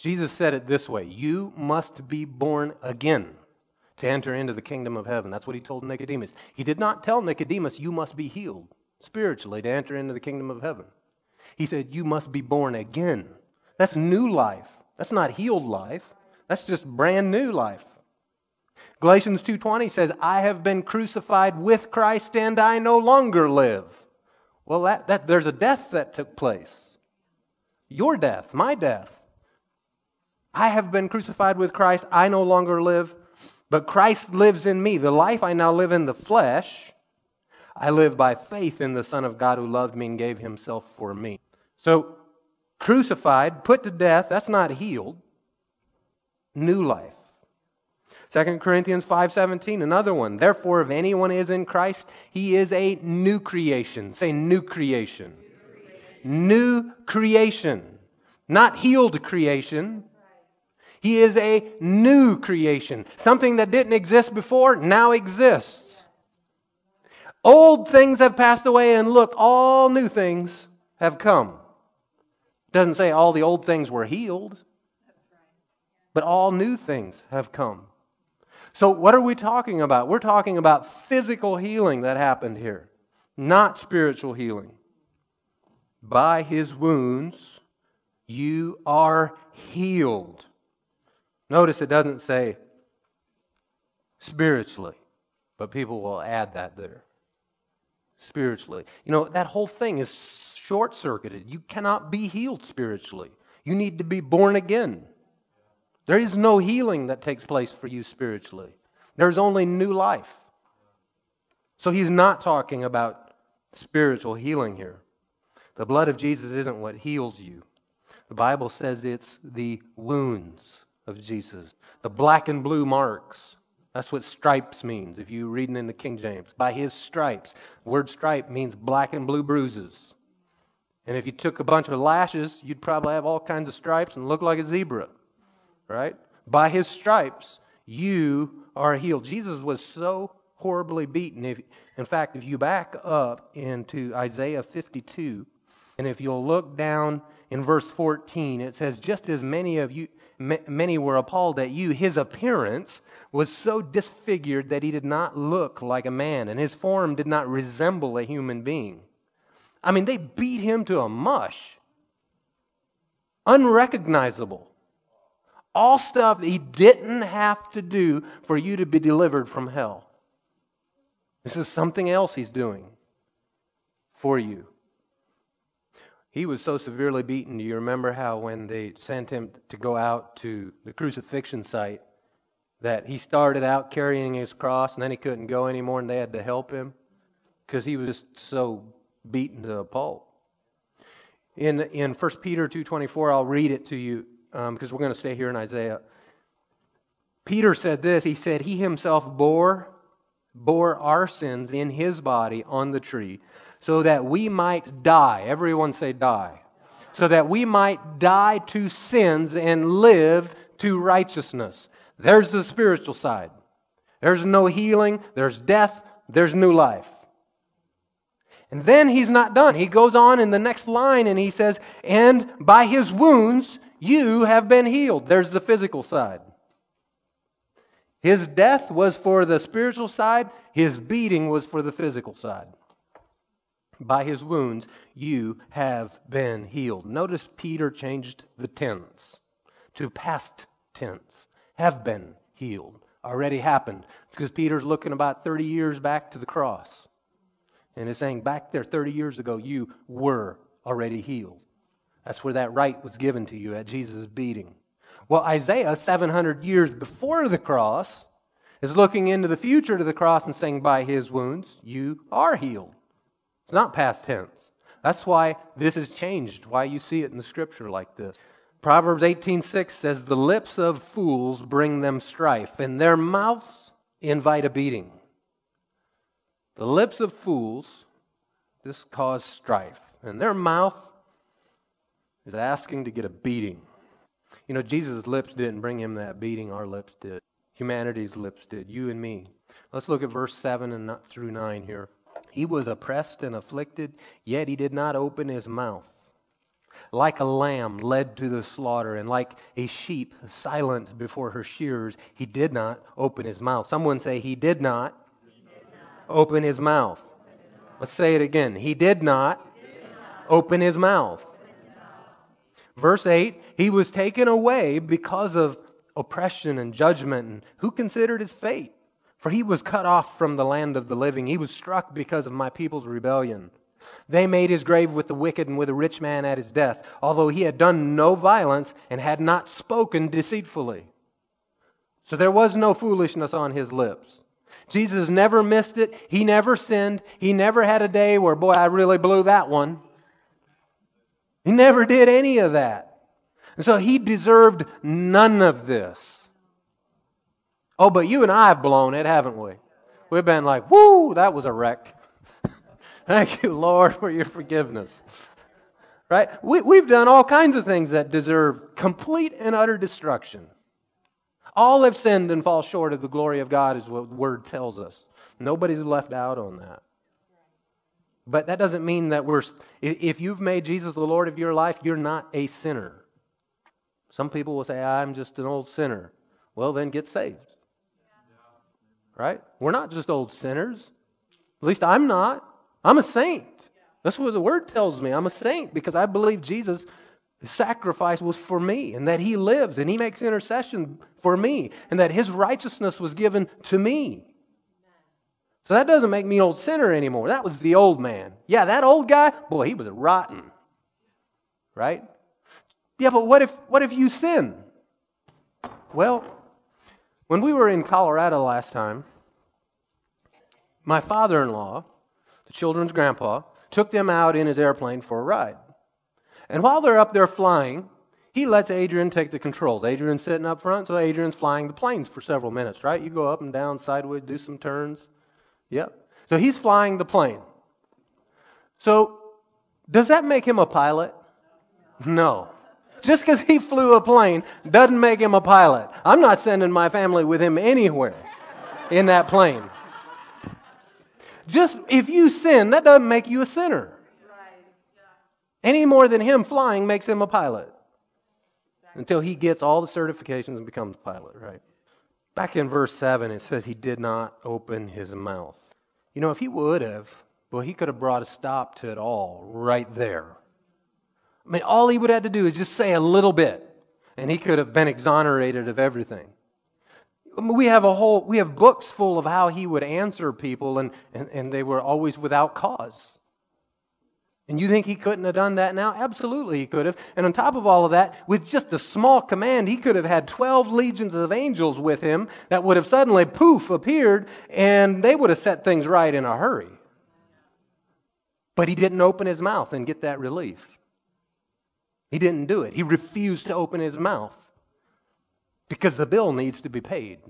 Jesus said it this way You must be born again to enter into the kingdom of heaven. That's what he told Nicodemus. He did not tell Nicodemus, You must be healed spiritually to enter into the kingdom of heaven. He said, You must be born again. That's new life. That's not healed life. That's just brand new life. Galatians 2:20 says, "I have been crucified with Christ and I no longer live." Well, that, that, there's a death that took place. Your death, my death. I have been crucified with Christ, I no longer live, but Christ lives in me. The life I now live in the flesh, I live by faith in the Son of God who loved me and gave himself for me. So, crucified, put to death, that's not healed. New life. 2 Corinthians 5:17 another one therefore if anyone is in Christ he is a new creation say new creation new creation not healed creation he is a new creation something that didn't exist before now exists old things have passed away and look all new things have come doesn't say all the old things were healed but all new things have come so, what are we talking about? We're talking about physical healing that happened here, not spiritual healing. By his wounds, you are healed. Notice it doesn't say spiritually, but people will add that there. Spiritually. You know, that whole thing is short circuited. You cannot be healed spiritually, you need to be born again. There is no healing that takes place for you spiritually. There's only new life. So he's not talking about spiritual healing here. The blood of Jesus isn't what heals you. The Bible says it's the wounds of Jesus, the black and blue marks. That's what stripes means if you're reading in the King James. By his stripes. The word stripe means black and blue bruises. And if you took a bunch of lashes, you'd probably have all kinds of stripes and look like a zebra right? By his stripes, you are healed. Jesus was so horribly beaten. If, in fact, if you back up into Isaiah 52, and if you'll look down in verse 14, it says, Just as many of you, many were appalled at you, his appearance was so disfigured that he did not look like a man, and his form did not resemble a human being. I mean, they beat him to a mush. Unrecognizable. All stuff he didn't have to do for you to be delivered from hell. This is something else he's doing for you. He was so severely beaten. Do you remember how when they sent him to go out to the crucifixion site, that he started out carrying his cross and then he couldn't go anymore and they had to help him because he was so beaten to a pulp. In in 1 Peter 2:24, I'll read it to you um, because we're going to stay here in Isaiah. Peter said this. He said, He himself bore, bore our sins in his body on the tree, so that we might die. Everyone say die. So that we might die to sins and live to righteousness. There's the spiritual side. There's no healing, there's death, there's new life. And then he's not done. He goes on in the next line and he says, And by his wounds you have been healed. There's the physical side. His death was for the spiritual side, his beating was for the physical side. By his wounds you have been healed. Notice Peter changed the tense to past tense. Have been healed. Already happened. It's because Peter's looking about 30 years back to the cross. And is saying, back there 30 years ago, you were already healed. That's where that right was given to you at Jesus' beating. Well, Isaiah, 700 years before the cross, is looking into the future to the cross and saying, By his wounds, you are healed. It's not past tense. That's why this has changed, why you see it in the scripture like this. Proverbs 18:6 says, "The lips of fools bring them strife, and their mouths invite a beating." The lips of fools this cause strife, and their mouth is asking to get a beating. You know, Jesus' lips didn't bring him that beating, our lips did. Humanity's lips did, you and me. Let's look at verse 7 and through 9 here. He was oppressed and afflicted, yet he did not open his mouth. Like a lamb led to the slaughter, and like a sheep silent before her shearers, he did not open his mouth. Someone say, He did not, he did not. Open, his mouth. Let's say it again. He did not, he did not. Open, his mouth. Verse 8 He was taken away because of oppression and judgment, and who considered his fate? For he was cut off from the land of the living. He was struck because of my people's rebellion. They made his grave with the wicked and with a rich man at his death, although he had done no violence and had not spoken deceitfully. So there was no foolishness on his lips. Jesus never missed it. He never sinned. He never had a day where, boy, I really blew that one. He never did any of that. And so he deserved none of this. Oh, but you and I have blown it, haven't we? We've been like, whoo, that was a wreck. (laughs) Thank you, Lord, for your forgiveness. Right? We, we've done all kinds of things that deserve complete and utter destruction. All have sinned and fall short of the glory of God, is what the word tells us. Nobody's left out on that. But that doesn't mean that we're, if you've made Jesus the Lord of your life, you're not a sinner. Some people will say, I'm just an old sinner. Well, then get saved. Right? We're not just old sinners. At least I'm not. I'm a saint. That's what the word tells me. I'm a saint because I believe Jesus' sacrifice was for me and that he lives and he makes intercession for me and that his righteousness was given to me. So that doesn't make me an old sinner anymore. That was the old man. Yeah, that old guy, boy, he was rotten. Right? Yeah, but what if what if you sin? Well, when we were in Colorado last time, my father-in-law the children's grandpa, took them out in his airplane for a ride. And while they're up there flying, he lets Adrian take the controls. Adrian's sitting up front, so Adrian's flying the planes for several minutes, right? You go up and down, sideways, do some turns. Yep. So he's flying the plane. So, does that make him a pilot? No. Just because he flew a plane doesn't make him a pilot. I'm not sending my family with him anywhere in that plane. Just if you sin, that doesn't make you a sinner. Any more than him flying makes him a pilot. Until he gets all the certifications and becomes a pilot, right? Back in verse 7, it says he did not open his mouth. You know, if he would have, well, he could have brought a stop to it all right there. I mean, all he would have to do is just say a little bit, and he could have been exonerated of everything we have a whole we have books full of how he would answer people and, and, and they were always without cause. And you think he couldn't have done that now? Absolutely he could have. And on top of all of that with just a small command he could have had 12 legions of angels with him that would have suddenly poof appeared and they would have set things right in a hurry. But he didn't open his mouth and get that relief. He didn't do it. He refused to open his mouth because the bill needs to be paid.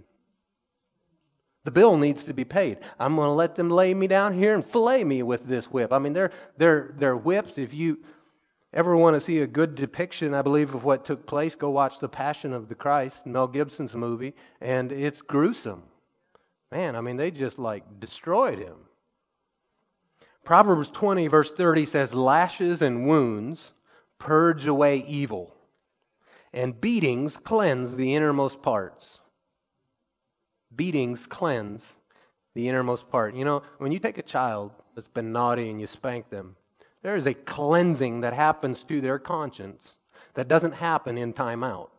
The bill needs to be paid. I'm going to let them lay me down here and fillet me with this whip. I mean, they're, they're, they're whips. If you ever want to see a good depiction, I believe, of what took place, go watch The Passion of the Christ, Mel Gibson's movie, and it's gruesome. Man, I mean, they just like destroyed him. Proverbs 20, verse 30 says, Lashes and wounds purge away evil, and beatings cleanse the innermost parts beatings cleanse the innermost part. You know, when you take a child that's been naughty and you spank them, there is a cleansing that happens to their conscience that doesn't happen in time out.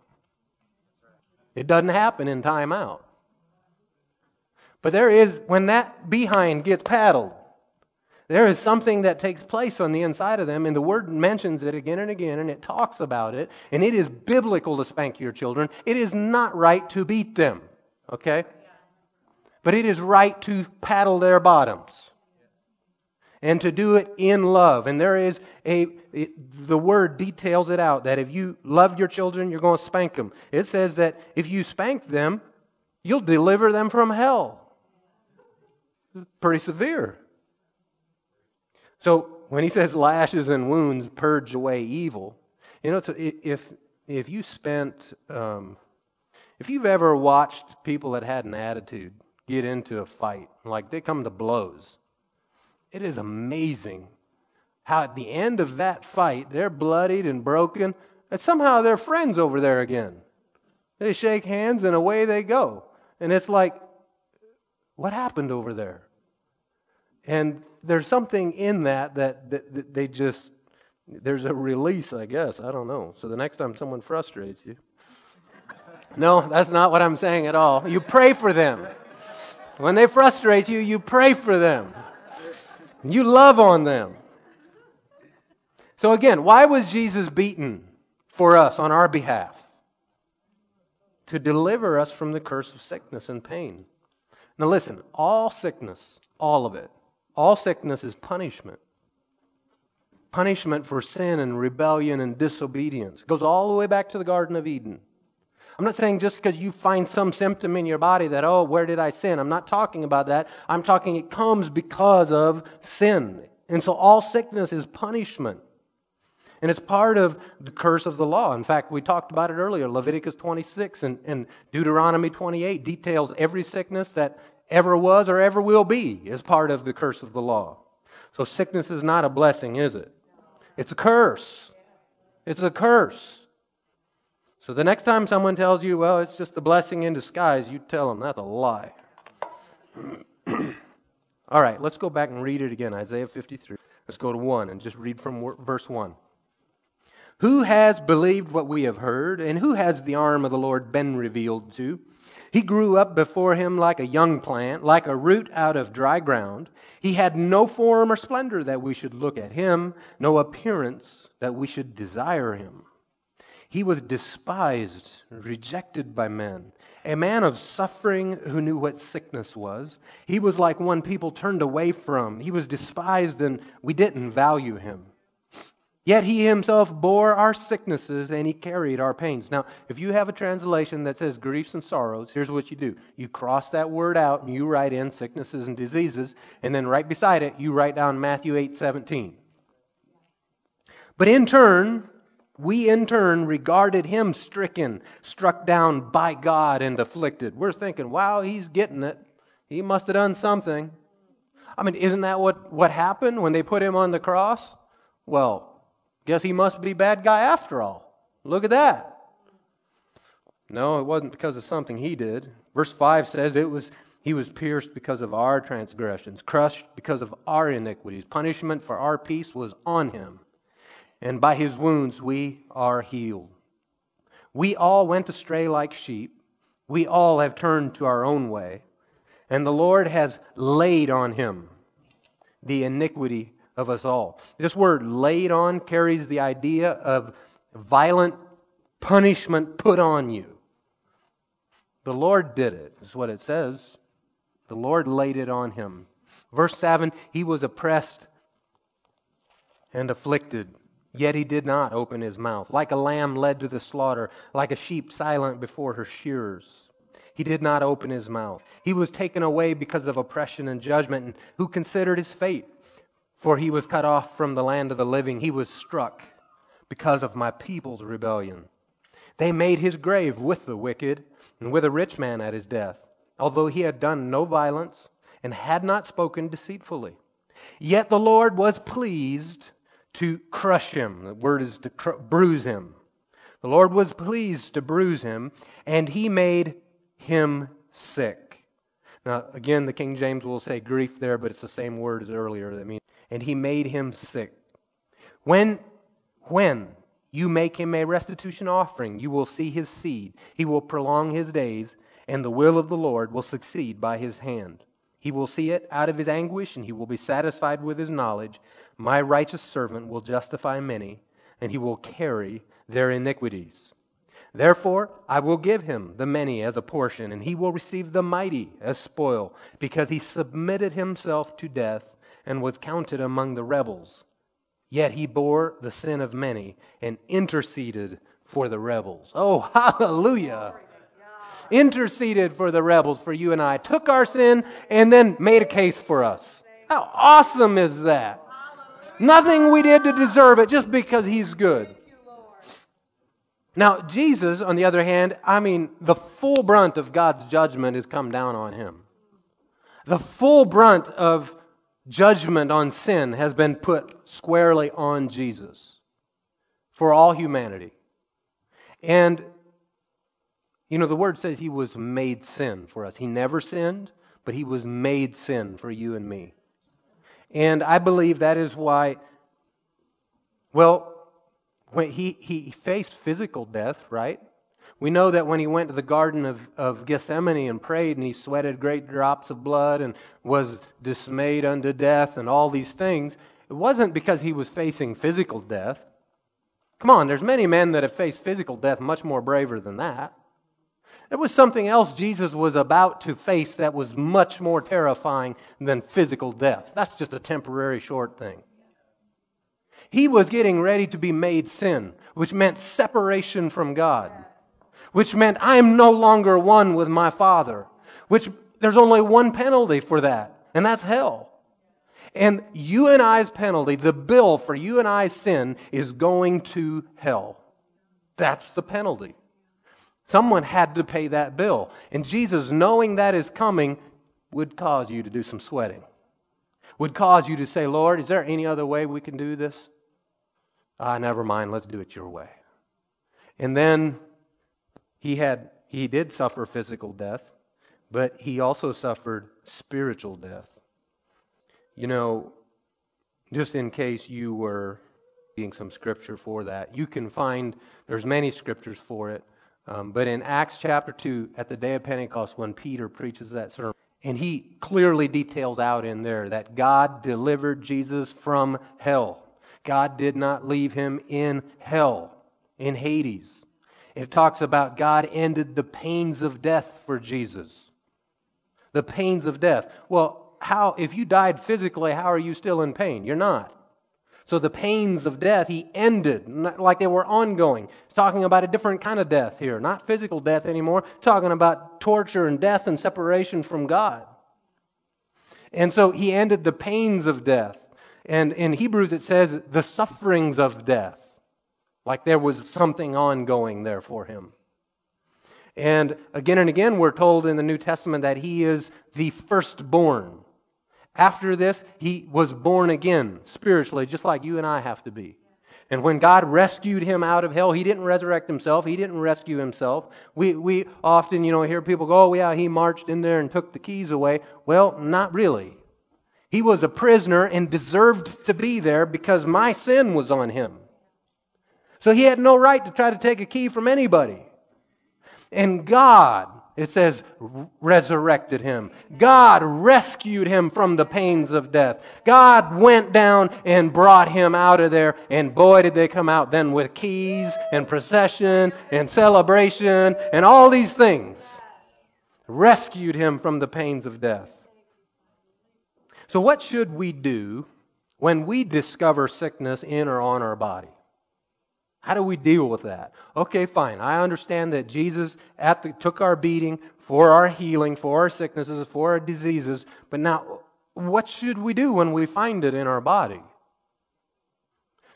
It doesn't happen in time out. But there is, when that behind gets paddled, there is something that takes place on the inside of them, and the word mentions it again and again, and it talks about it, and it is biblical to spank your children. It is not right to beat them, okay? But it is right to paddle their bottoms and to do it in love. And there is a, it, the word details it out that if you love your children, you're going to spank them. It says that if you spank them, you'll deliver them from hell. Pretty severe. So when he says lashes and wounds purge away evil, you know, if, if you spent, um, if you've ever watched people that had an attitude, get into a fight. Like they come to blows. It is amazing how at the end of that fight, they're bloodied and broken, and somehow they're friends over there again. They shake hands and away they go. And it's like, what happened over there? And there's something in that that, that, that they just, there's a release, I guess. I don't know. So the next time someone frustrates you, no, that's not what I'm saying at all. You pray for them. When they frustrate you, you pray for them. You love on them. So, again, why was Jesus beaten for us on our behalf? To deliver us from the curse of sickness and pain. Now, listen, all sickness, all of it, all sickness is punishment. Punishment for sin and rebellion and disobedience. It goes all the way back to the Garden of Eden. I'm not saying just because you find some symptom in your body that, oh, where did I sin? I'm not talking about that. I'm talking it comes because of sin. And so all sickness is punishment. And it's part of the curse of the law. In fact, we talked about it earlier. Leviticus 26 and, and Deuteronomy 28 details every sickness that ever was or ever will be is part of the curse of the law. So sickness is not a blessing, is it? It's a curse. It's a curse. So the next time someone tells you, well, it's just a blessing in disguise, you tell them that's a lie. (clears throat) All right, let's go back and read it again Isaiah 53. Let's go to 1 and just read from verse 1. Who has believed what we have heard, and who has the arm of the Lord been revealed to? He grew up before him like a young plant, like a root out of dry ground. He had no form or splendor that we should look at him, no appearance that we should desire him. He was despised, rejected by men, a man of suffering who knew what sickness was. He was like one people turned away from. He was despised, and we didn't value him. Yet he himself bore our sicknesses and he carried our pains. Now, if you have a translation that says griefs and sorrows, here's what you do you cross that word out and you write in sicknesses and diseases, and then right beside it, you write down Matthew 8 17. But in turn, we in turn regarded him stricken, struck down by God, and afflicted. We're thinking, wow, he's getting it. He must have done something. I mean, isn't that what, what happened when they put him on the cross? Well, guess he must be bad guy after all. Look at that. No, it wasn't because of something he did. Verse 5 says it was he was pierced because of our transgressions, crushed because of our iniquities. Punishment for our peace was on him and by his wounds we are healed. We all went astray like sheep. We all have turned to our own way. And the Lord has laid on him the iniquity of us all. This word laid on carries the idea of violent punishment put on you. The Lord did it, is what it says. The Lord laid it on him. Verse 7 He was oppressed and afflicted Yet he did not open his mouth. Like a lamb led to the slaughter, like a sheep silent before her shearers. He did not open his mouth. He was taken away because of oppression and judgment. And who considered his fate? For he was cut off from the land of the living. He was struck because of my people's rebellion. They made his grave with the wicked and with a rich man at his death, although he had done no violence and had not spoken deceitfully. Yet the Lord was pleased to crush him. The word is to bruise him. The Lord was pleased to bruise him, and he made him sick. Now, again, the King James will say grief there, but it's the same word as earlier. That means, and he made him sick. When, when you make him a restitution offering, you will see his seed. He will prolong his days, and the will of the Lord will succeed by his hand. He will see it out of his anguish, and he will be satisfied with his knowledge. My righteous servant will justify many, and he will carry their iniquities. Therefore, I will give him the many as a portion, and he will receive the mighty as spoil, because he submitted himself to death and was counted among the rebels. Yet he bore the sin of many and interceded for the rebels. Oh, (laughs) hallelujah! Interceded for the rebels, for you and I, took our sin and then made a case for us. How awesome is that? Nothing we did to deserve it, just because he's good. Now, Jesus, on the other hand, I mean, the full brunt of God's judgment has come down on him. The full brunt of judgment on sin has been put squarely on Jesus for all humanity. And, you know, the word says he was made sin for us. He never sinned, but he was made sin for you and me. And I believe that is why, well, when he, he faced physical death, right? We know that when he went to the Garden of, of Gethsemane and prayed and he sweated great drops of blood and was dismayed unto death and all these things, it wasn't because he was facing physical death. Come on, there's many men that have faced physical death much more braver than that. There was something else Jesus was about to face that was much more terrifying than physical death. That's just a temporary short thing. He was getting ready to be made sin, which meant separation from God, which meant I am no longer one with my Father, which there's only one penalty for that, and that's hell. And you and I's penalty, the bill for you and I's sin, is going to hell. That's the penalty. Someone had to pay that bill. And Jesus, knowing that is coming, would cause you to do some sweating, would cause you to say, Lord, is there any other way we can do this? Ah, never mind, let's do it your way. And then he had he did suffer physical death, but he also suffered spiritual death. You know, just in case you were reading some scripture for that, you can find there's many scriptures for it. Um, but in Acts chapter 2, at the day of Pentecost, when Peter preaches that sermon, and he clearly details out in there that God delivered Jesus from hell. God did not leave him in hell, in Hades. It talks about God ended the pains of death for Jesus. The pains of death. Well, how if you died physically, how are you still in pain? You're not. So the pains of death he ended, like they were ongoing. He's talking about a different kind of death here, not physical death anymore, talking about torture and death and separation from God. And so he ended the pains of death. And in Hebrews, it says the sufferings of death, like there was something ongoing there for him. And again and again, we're told in the New Testament that he is the firstborn. After this, he was born again spiritually, just like you and I have to be. And when God rescued him out of hell, he didn't resurrect himself. He didn't rescue himself. We, we often, you know, hear people go, oh, yeah, he marched in there and took the keys away. Well, not really. He was a prisoner and deserved to be there because my sin was on him. So he had no right to try to take a key from anybody. And God, it says, resurrected him. God rescued him from the pains of death. God went down and brought him out of there. And boy, did they come out then with keys and procession and celebration and all these things. Rescued him from the pains of death. So, what should we do when we discover sickness in or on our body? How do we deal with that? Okay, fine. I understand that Jesus the, took our beating for our healing, for our sicknesses, for our diseases. But now, what should we do when we find it in our body?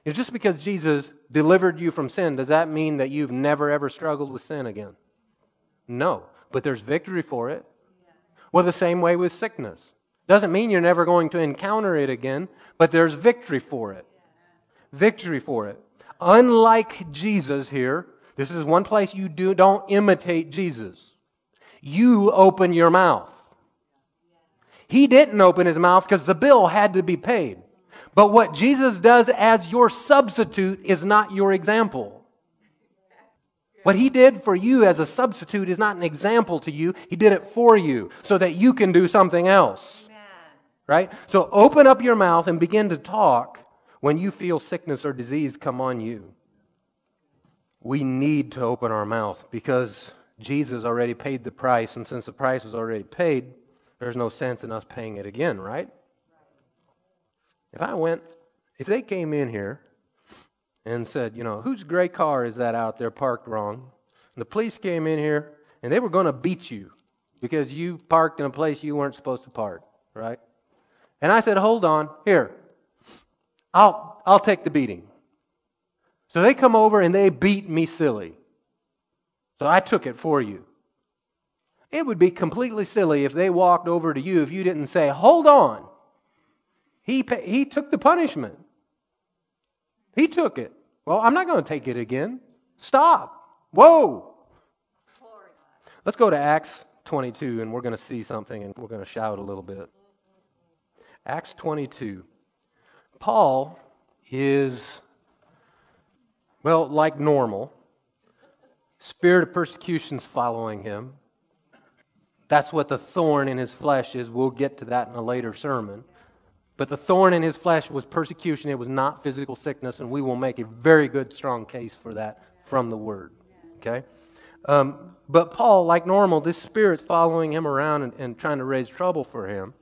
It's just because Jesus delivered you from sin, does that mean that you've never ever struggled with sin again? No. But there's victory for it. Well, the same way with sickness. Doesn't mean you're never going to encounter it again, but there's victory for it. Victory for it. Unlike Jesus here, this is one place you do, don't imitate Jesus. You open your mouth. He didn't open his mouth because the bill had to be paid. But what Jesus does as your substitute is not your example. What he did for you as a substitute is not an example to you. He did it for you so that you can do something else. Right? So open up your mouth and begin to talk when you feel sickness or disease come on you. We need to open our mouth because Jesus already paid the price, and since the price was already paid, there's no sense in us paying it again, right? If I went, if they came in here and said, you know, whose gray car is that out there parked wrong? And the police came in here and they were going to beat you because you parked in a place you weren't supposed to park, right? And I said, hold on, here, I'll, I'll take the beating. So they come over and they beat me silly. So I took it for you. It would be completely silly if they walked over to you if you didn't say, hold on. He, he took the punishment. He took it. Well, I'm not going to take it again. Stop. Whoa. Let's go to Acts 22 and we're going to see something and we're going to shout a little bit. Acts 22. Paul is, well, like normal. Spirit of persecution's following him. That's what the thorn in his flesh is. We'll get to that in a later sermon. But the thorn in his flesh was persecution. It was not physical sickness, and we will make a very good, strong case for that from the Word. Okay? Um, but Paul, like normal, this spirit's following him around and, and trying to raise trouble for him.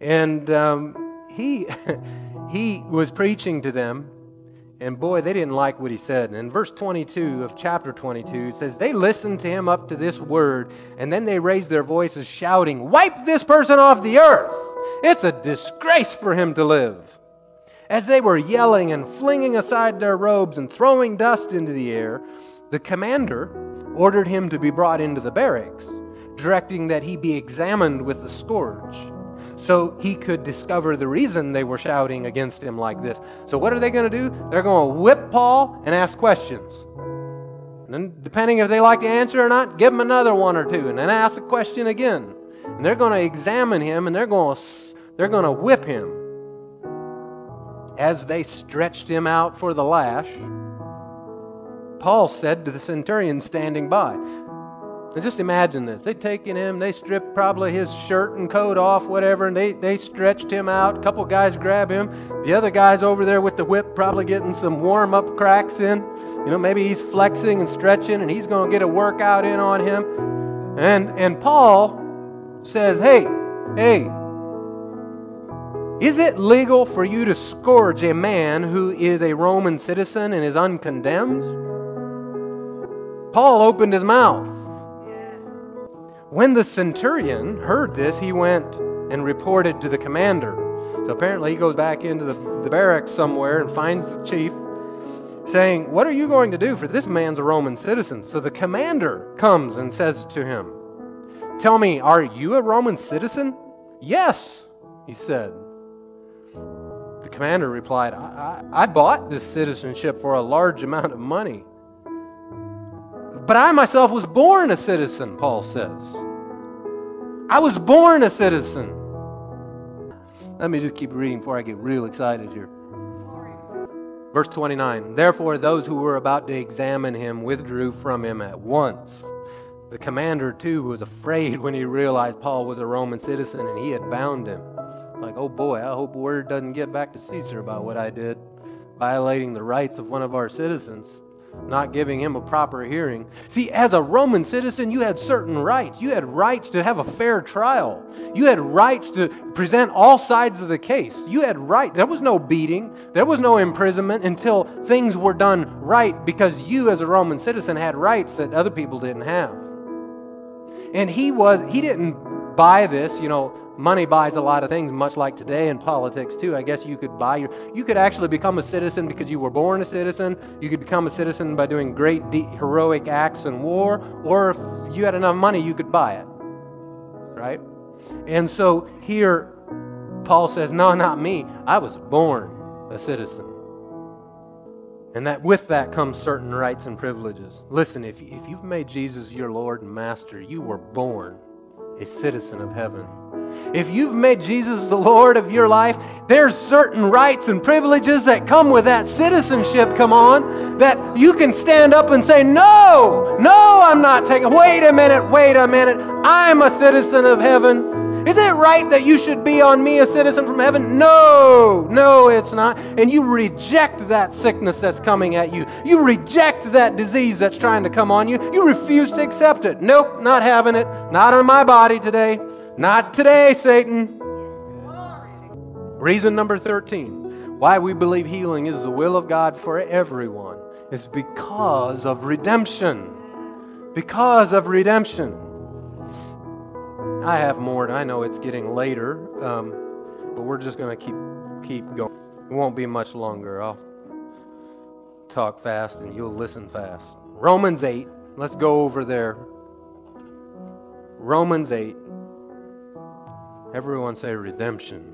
And um, he, (laughs) he was preaching to them, and boy, they didn't like what he said. And in verse 22 of chapter 22, it says, They listened to him up to this word, and then they raised their voices, shouting, Wipe this person off the earth! It's a disgrace for him to live. As they were yelling and flinging aside their robes and throwing dust into the air, the commander ordered him to be brought into the barracks, directing that he be examined with the scourge so he could discover the reason they were shouting against him like this. So, what are they going to do? They're going to whip Paul and ask questions. And then, depending if they like the answer or not, give him another one or two, and then ask the question again. And they're going to examine him and they're going to, they're going to whip him. As they stretched him out for the lash, Paul said to the centurion standing by, just imagine this. They'd taken him, they stripped probably his shirt and coat off, whatever, and they, they stretched him out. A couple guys grab him. The other guy's over there with the whip, probably getting some warm up cracks in. You know, maybe he's flexing and stretching, and he's going to get a workout in on him. And, and Paul says, Hey, hey, is it legal for you to scourge a man who is a Roman citizen and is uncondemned? Paul opened his mouth. When the centurion heard this, he went and reported to the commander. So apparently, he goes back into the, the barracks somewhere and finds the chief saying, What are you going to do? For this man's a Roman citizen. So the commander comes and says to him, Tell me, are you a Roman citizen? Yes, he said. The commander replied, I, I, I bought this citizenship for a large amount of money. But I myself was born a citizen, Paul says. I was born a citizen. Let me just keep reading before I get real excited here. Verse 29 Therefore, those who were about to examine him withdrew from him at once. The commander, too, was afraid when he realized Paul was a Roman citizen and he had bound him. Like, oh boy, I hope word doesn't get back to Caesar about what I did, violating the rights of one of our citizens. Not giving him a proper hearing. See, as a Roman citizen, you had certain rights. You had rights to have a fair trial. You had rights to present all sides of the case. You had right. There was no beating. There was no imprisonment until things were done right because you as a Roman citizen had rights that other people didn't have. And he was he didn't buy this, you know, money buys a lot of things, much like today in politics too. I guess you could buy your, you could actually become a citizen because you were born a citizen. You could become a citizen by doing great de- heroic acts in war, or if you had enough money, you could buy it. Right? And so here, Paul says, No, not me. I was born a citizen. And that with that comes certain rights and privileges. Listen, if, if you've made Jesus your Lord and Master, you were born a citizen of heaven. If you've made Jesus the Lord of your life, there's certain rights and privileges that come with that citizenship, come on, that you can stand up and say, No, no, I'm not taking. Wait a minute, wait a minute. I'm a citizen of heaven. Is it right that you should be on me a citizen from heaven? No, no, it's not. And you reject that sickness that's coming at you. You reject that disease that's trying to come on you. You refuse to accept it. Nope, not having it. Not on my body today. Not today, Satan. Reason number 13 why we believe healing is the will of God for everyone is because of redemption. Because of redemption. I have more. I know it's getting later, um, but we're just going to keep keep going. It won't be much longer. I'll talk fast and you'll listen fast. Romans 8. Let's go over there. Romans 8. Everyone say redemption.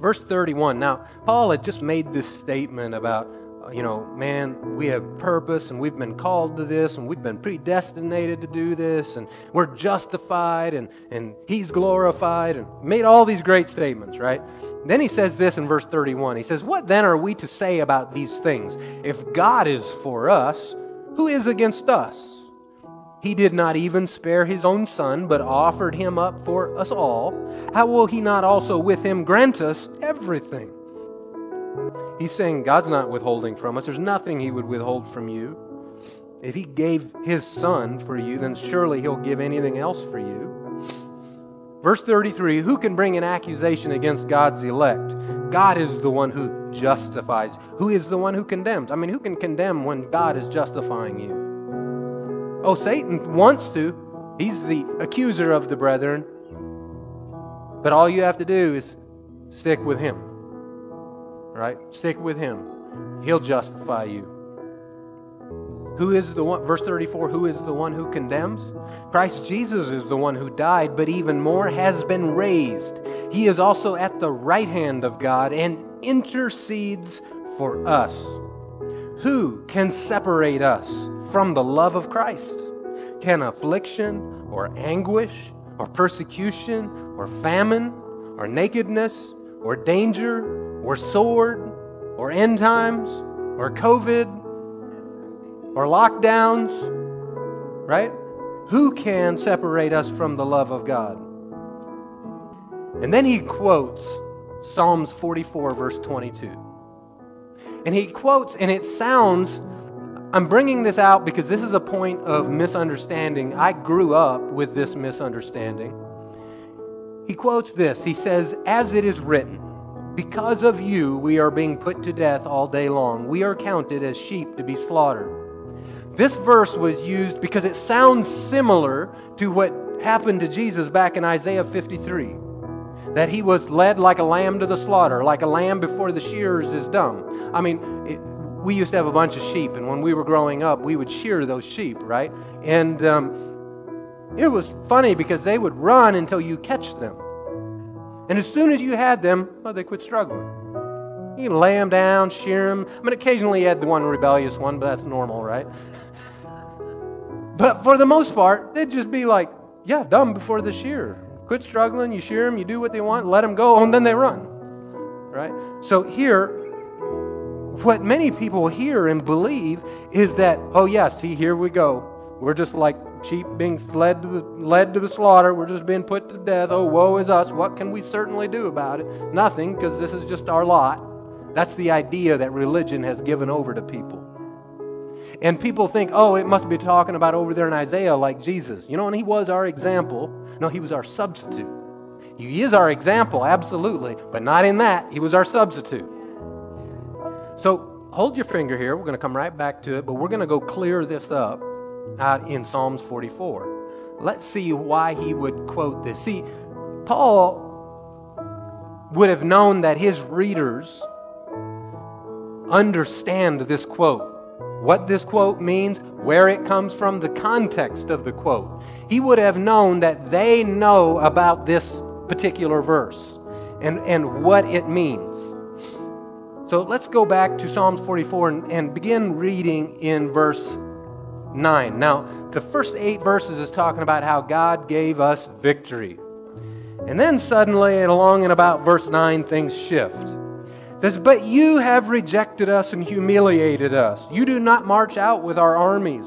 Verse 31. Now, Paul had just made this statement about, you know, man, we have purpose and we've been called to this and we've been predestinated to do this and we're justified and, and he's glorified and made all these great statements, right? Then he says this in verse 31. He says, What then are we to say about these things? If God is for us, who is against us? He did not even spare his own son, but offered him up for us all. How will he not also with him grant us everything? He's saying God's not withholding from us. There's nothing he would withhold from you. If he gave his son for you, then surely he'll give anything else for you. Verse 33 Who can bring an accusation against God's elect? God is the one who justifies. Who is the one who condemns? I mean, who can condemn when God is justifying you? Oh, Satan wants to. He's the accuser of the brethren. But all you have to do is stick with him. Right? Stick with him. He'll justify you. Who is the one, verse 34, who is the one who condemns? Christ Jesus is the one who died, but even more has been raised. He is also at the right hand of God and intercedes for us. Who can separate us from the love of Christ? Can affliction or anguish or persecution or famine or nakedness or danger or sword or end times or COVID or lockdowns, right? Who can separate us from the love of God? And then he quotes Psalms 44, verse 22. And he quotes, and it sounds, I'm bringing this out because this is a point of misunderstanding. I grew up with this misunderstanding. He quotes this He says, As it is written, because of you we are being put to death all day long. We are counted as sheep to be slaughtered. This verse was used because it sounds similar to what happened to Jesus back in Isaiah 53 that he was led like a lamb to the slaughter, like a lamb before the shears is dumb. I mean, it, we used to have a bunch of sheep, and when we were growing up, we would shear those sheep, right? And um, it was funny because they would run until you catch them. And as soon as you had them, oh, they quit struggling. You can lay them down, shear them. I mean, occasionally you had the one rebellious one, but that's normal, right? but for the most part, they'd just be like, yeah, dumb before the shear. Quit struggling, you shear them, you do what they want, let them go, and then they run. Right? So here, what many people hear and believe is that, oh, yeah, see, here we go. We're just like sheep being led to the, led to the slaughter. We're just being put to death. Oh, woe is us. What can we certainly do about it? Nothing, because this is just our lot. That's the idea that religion has given over to people. And people think, oh, it must be talking about over there in Isaiah like Jesus. You know, and he was our example. No, he was our substitute. He is our example, absolutely, but not in that. He was our substitute. So hold your finger here. We're going to come right back to it, but we're going to go clear this up out in Psalms 44. Let's see why he would quote this. See, Paul would have known that his readers understand this quote. What this quote means, where it comes from, the context of the quote. He would have known that they know about this particular verse and, and what it means. So let's go back to Psalms 44 and, and begin reading in verse 9. Now, the first eight verses is talking about how God gave us victory. And then suddenly, along in about verse 9, things shift. It says, But you have rejected us and humiliated us. You do not march out with our armies.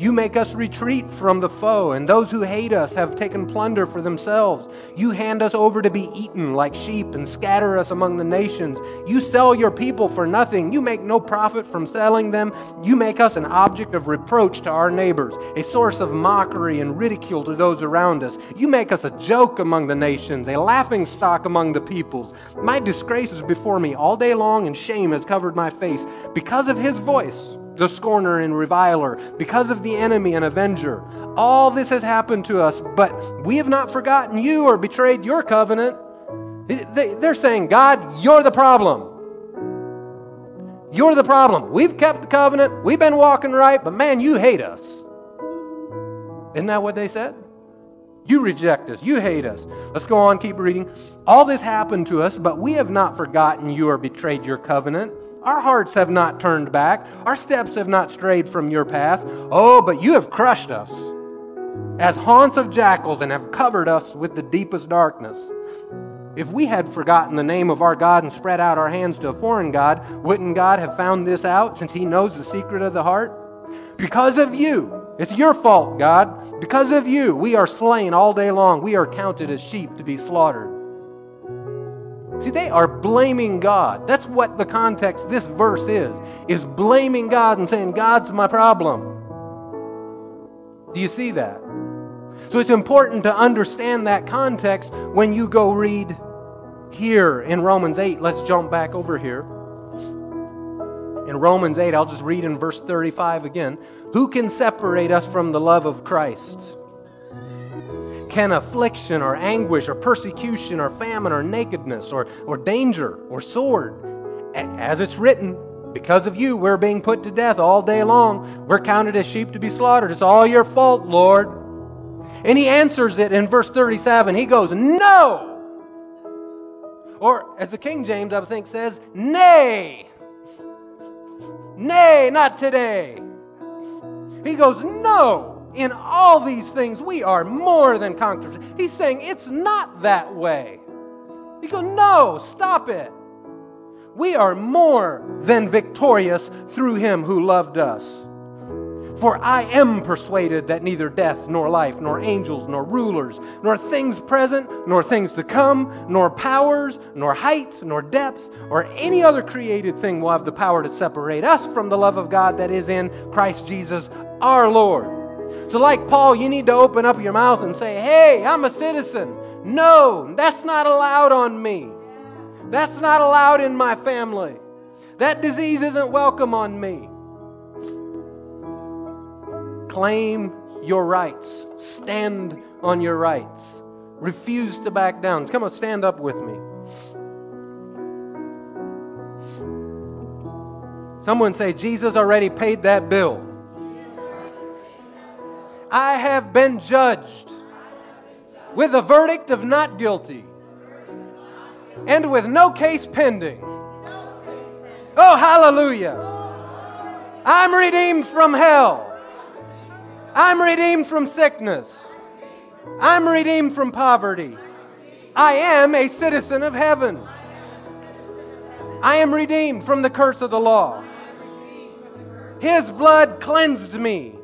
You make us retreat from the foe, and those who hate us have taken plunder for themselves. You hand us over to be eaten like sheep and scatter us among the nations. You sell your people for nothing. You make no profit from selling them. You make us an object of reproach to our neighbors, a source of mockery and ridicule to those around us. You make us a joke among the nations, a laughing stock among the peoples. My disgrace is before me all day long, and shame has covered my face because of his voice the scorner and reviler, because of the enemy and avenger. All this has happened to us, but we have not forgotten you or betrayed your covenant. They're saying, God, you're the problem. You're the problem. We've kept the covenant, we've been walking right, but man, you hate us. Isn't that what they said? You reject us. You hate us. Let's go on, keep reading. All this happened to us, but we have not forgotten you or betrayed your covenant. Our hearts have not turned back. Our steps have not strayed from your path. Oh, but you have crushed us as haunts of jackals and have covered us with the deepest darkness. If we had forgotten the name of our God and spread out our hands to a foreign God, wouldn't God have found this out since He knows the secret of the heart? Because of you, it's your fault, God. Because of you, we are slain all day long. We are counted as sheep to be slaughtered. See, they are blaming God. That's what the context this verse is, is blaming God and saying, God's my problem. Do you see that? So it's important to understand that context when you go read here in Romans 8. Let's jump back over here. In Romans 8, I'll just read in verse 35 again. Who can separate us from the love of Christ? Can affliction or anguish or persecution or famine or nakedness or, or danger or sword, as it's written, because of you, we're being put to death all day long. We're counted as sheep to be slaughtered. It's all your fault, Lord. And he answers it in verse 37. He goes, No! Or, as the King James, I think, says, Nay! Nay, not today. He goes, No! In all these things, we are more than conquerors. He's saying it's not that way. He goes, No, stop it. We are more than victorious through him who loved us. For I am persuaded that neither death, nor life, nor angels, nor rulers, nor things present, nor things to come, nor powers, nor heights, nor depths, or any other created thing will have the power to separate us from the love of God that is in Christ Jesus our Lord. So, like Paul, you need to open up your mouth and say, Hey, I'm a citizen. No, that's not allowed on me. That's not allowed in my family. That disease isn't welcome on me. Claim your rights. Stand on your rights. Refuse to back down. Come on, stand up with me. Someone say, Jesus already paid that bill. I have been judged with a verdict of not guilty and with no case pending. Oh, hallelujah. I'm redeemed from hell. I'm redeemed from sickness. I'm redeemed from poverty. I am a citizen of heaven. I am redeemed from the curse of the law. His blood cleansed me.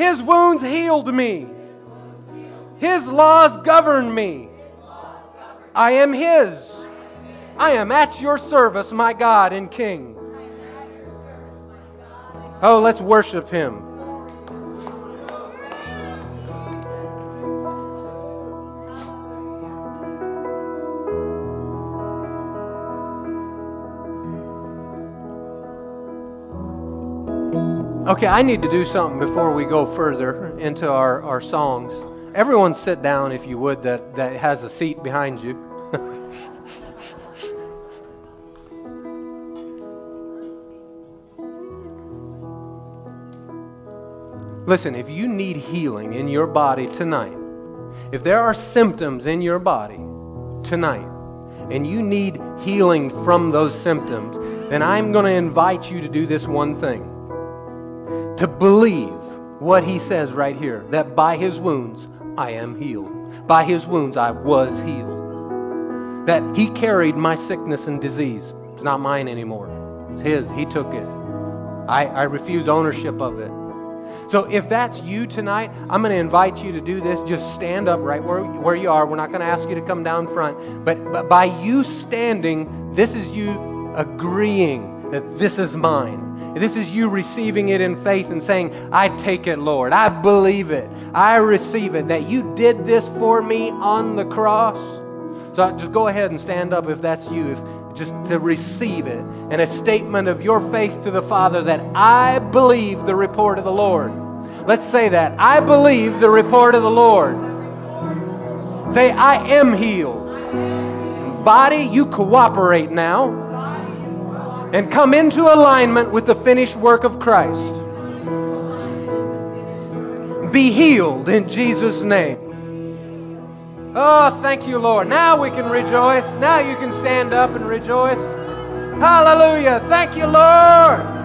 His wounds healed me. His laws govern me. I am His. I am at your service, my God and King. Oh, let's worship Him. Okay, I need to do something before we go further into our, our songs. Everyone sit down, if you would, that, that has a seat behind you. (laughs) Listen, if you need healing in your body tonight, if there are symptoms in your body tonight, and you need healing from those symptoms, then I'm going to invite you to do this one thing to believe what he says right here that by his wounds I am healed. By his wounds I was healed. That he carried my sickness and disease. It's not mine anymore, it's his. He took it. I, I refuse ownership of it. So if that's you tonight, I'm going to invite you to do this. Just stand up right where, where you are. We're not going to ask you to come down front. But, but by you standing, this is you agreeing that this is mine. This is you receiving it in faith and saying, I take it, Lord. I believe it. I receive it that you did this for me on the cross. So just go ahead and stand up if that's you, if, just to receive it. And a statement of your faith to the Father that I believe the report of the Lord. Let's say that. I believe the report of the Lord. Say, I am healed. Body, you cooperate now and come into alignment with the finished work of Christ. Be healed in Jesus' name. Oh, thank you, Lord. Now we can rejoice. Now you can stand up and rejoice. Hallelujah. Thank you, Lord.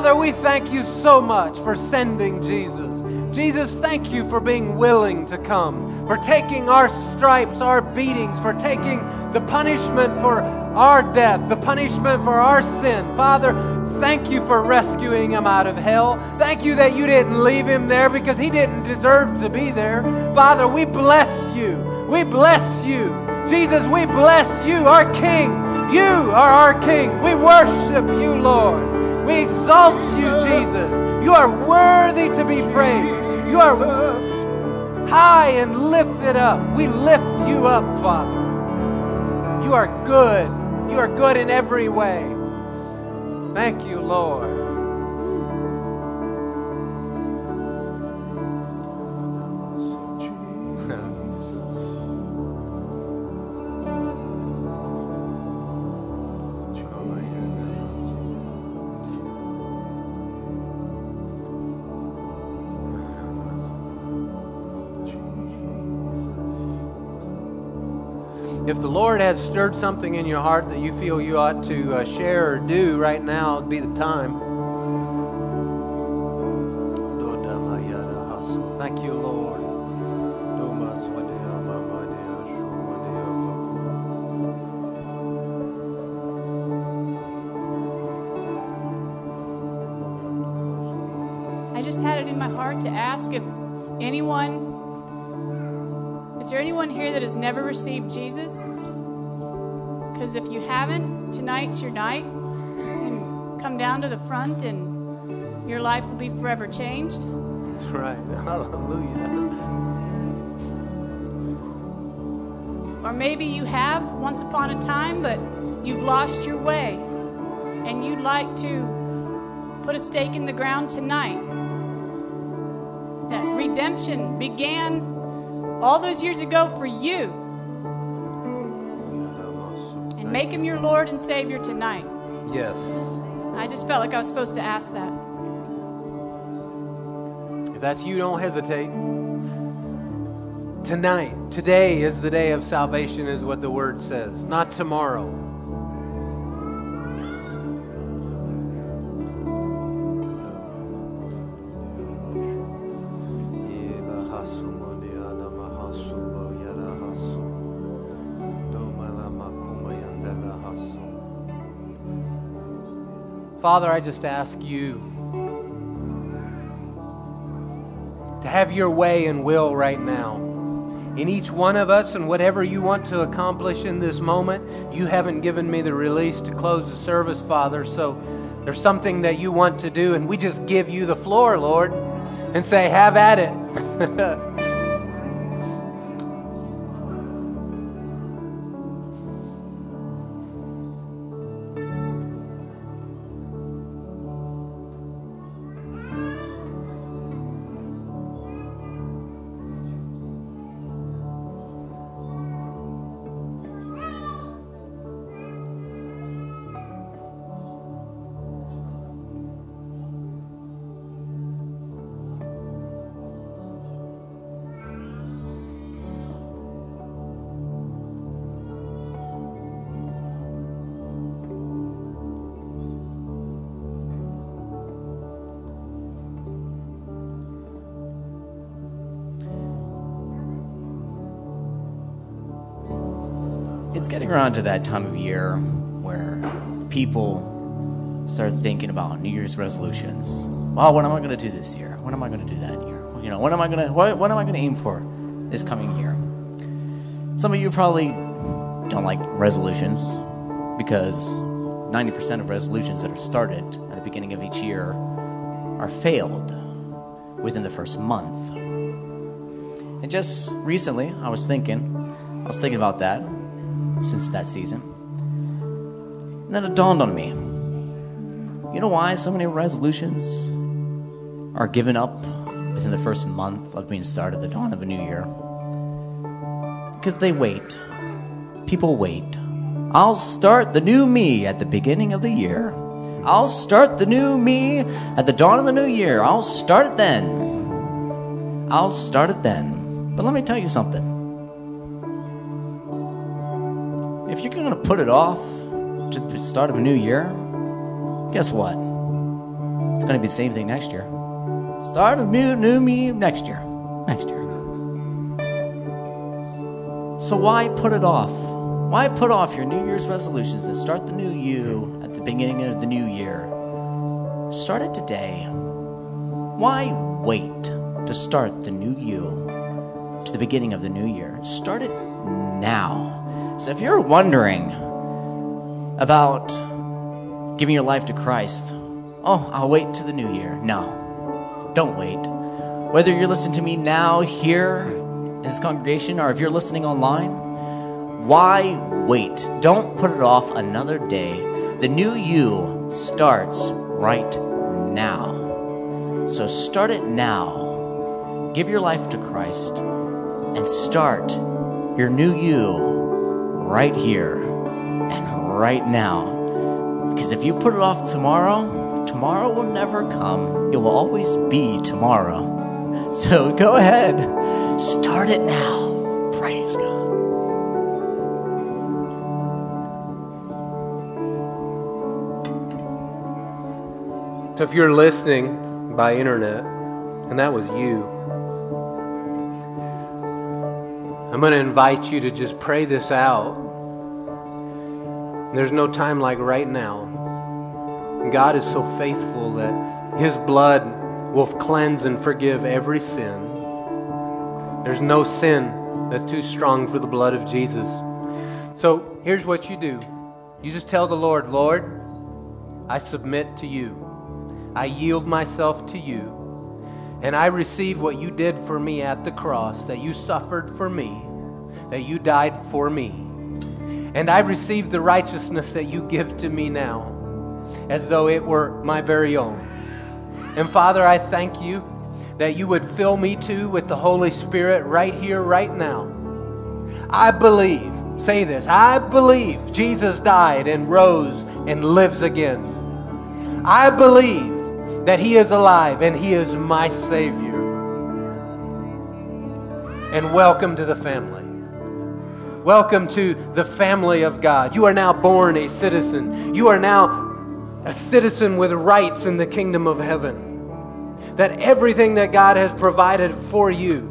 Father, we thank you so much for sending Jesus. Jesus, thank you for being willing to come, for taking our stripes, our beatings, for taking the punishment for our death, the punishment for our sin. Father, thank you for rescuing him out of hell. Thank you that you didn't leave him there because he didn't deserve to be there. Father, we bless you. We bless you. Jesus, we bless you, our King. You are our King. We worship you, Lord. We exalt you, Jesus. You are worthy to be praised. You are high and lifted up. We lift you up, Father. You are good. You are good in every way. Thank you, Lord. Lord has stirred something in your heart that you feel you ought to uh, share or do right now, would be the time. Thank you, Lord. I just had it in my heart to ask if anyone is there anyone here that has never received Jesus? Because if you haven't, tonight's your night. You come down to the front and your life will be forever changed. That's right. (laughs) Hallelujah. Or maybe you have once upon a time, but you've lost your way and you'd like to put a stake in the ground tonight. That redemption began all those years ago for you. Make him your Lord and Savior tonight. Yes. I just felt like I was supposed to ask that. If that's you, don't hesitate. Tonight, today is the day of salvation, is what the word says, not tomorrow. Father, I just ask you to have your way and will right now. In each one of us and whatever you want to accomplish in this moment, you haven't given me the release to close the service, Father. So there's something that you want to do, and we just give you the floor, Lord, and say, Have at it. (laughs) around to that time of year where people start thinking about New Year's resolutions. Well, what am I going to do this year? What am I going to do that year? You know, what am I going to what, what am I going to aim for this coming year? Some of you probably don't like resolutions because 90% of resolutions that are started at the beginning of each year are failed within the first month. And just recently, I was thinking, I was thinking about that since that season. And then it dawned on me. You know why so many resolutions are given up within the first month of being started, the dawn of a new year? Because they wait. People wait. I'll start the new me at the beginning of the year. I'll start the new me at the dawn of the new year. I'll start it then. I'll start it then. But let me tell you something. If you're going to put it off to the start of a new year, guess what? It's going to be the same thing next year. Start a new, new me next year. Next year. So why put it off? Why put off your New Year's resolutions and start the new you at the beginning of the new year? Start it today. Why wait to start the new you to the beginning of the new year? Start it now. So if you're wondering about giving your life to Christ, oh, I'll wait to the new year. No, don't wait. Whether you're listening to me now here in this congregation or if you're listening online, why wait? Don't put it off another day. The new you starts right now. So start it now. Give your life to Christ and start your new you right here and right now. Because if you put it off tomorrow, tomorrow will never come. It will always be tomorrow. (laughs) So go ahead, start it now. Praise God. So if you're listening by internet, and that was you, I'm going to invite you to just pray this out. There's no time like right now. God is so faithful that His blood will cleanse and forgive every sin. There's no sin that's too strong for the blood of Jesus. So here's what you do you just tell the Lord, Lord, I submit to you, I yield myself to you. And I receive what you did for me at the cross, that you suffered for me, that you died for me. And I receive the righteousness that you give to me now, as though it were my very own. And Father, I thank you that you would fill me too with the Holy Spirit right here, right now. I believe, say this, I believe Jesus died and rose and lives again. I believe that He is alive and He is my Savior. And welcome to the family. Welcome to the family of God. You are now born a citizen. You are now a citizen with rights in the kingdom of heaven. That everything that God has provided for you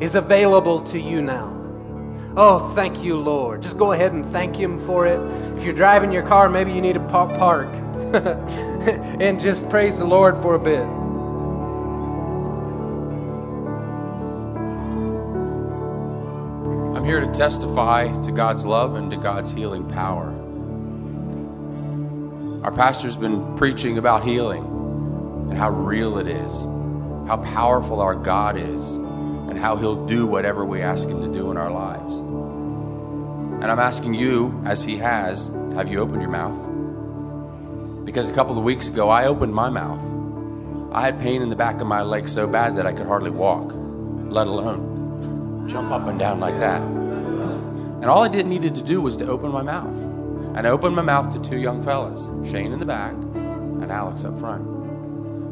is available to you now. Oh, thank you, Lord. Just go ahead and thank Him for it. If you're driving your car, maybe you need to park. (laughs) and just praise the Lord for a bit. I'm here to testify to God's love and to God's healing power. Our pastor's been preaching about healing and how real it is, how powerful our God is, and how He'll do whatever we ask Him to do in our lives. And I'm asking you, as He has, have you opened your mouth? Because a couple of weeks ago, I opened my mouth. I had pain in the back of my leg so bad that I could hardly walk, let alone jump up and down like that. And all I did needed to do was to open my mouth. And I opened my mouth to two young fellas, Shane in the back and Alex up front.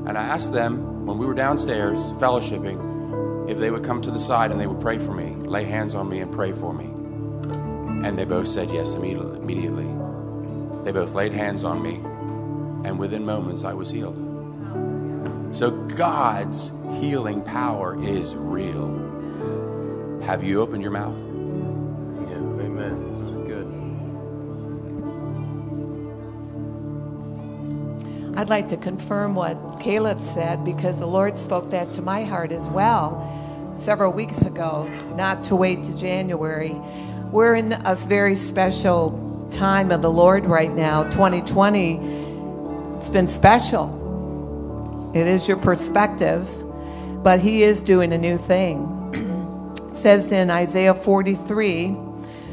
And I asked them when we were downstairs fellowshipping if they would come to the side and they would pray for me, lay hands on me and pray for me. And they both said yes immediately. They both laid hands on me, and within moments I was healed. So God's healing power is real. Have you opened your mouth? Yeah, amen. Good. I'd like to confirm what Caleb said because the Lord spoke that to my heart as well several weeks ago, not to wait to January. We're in a very special time of the Lord right now, 2020. It's been special. It is your perspective, but He is doing a new thing. (clears throat) it says in Isaiah 43,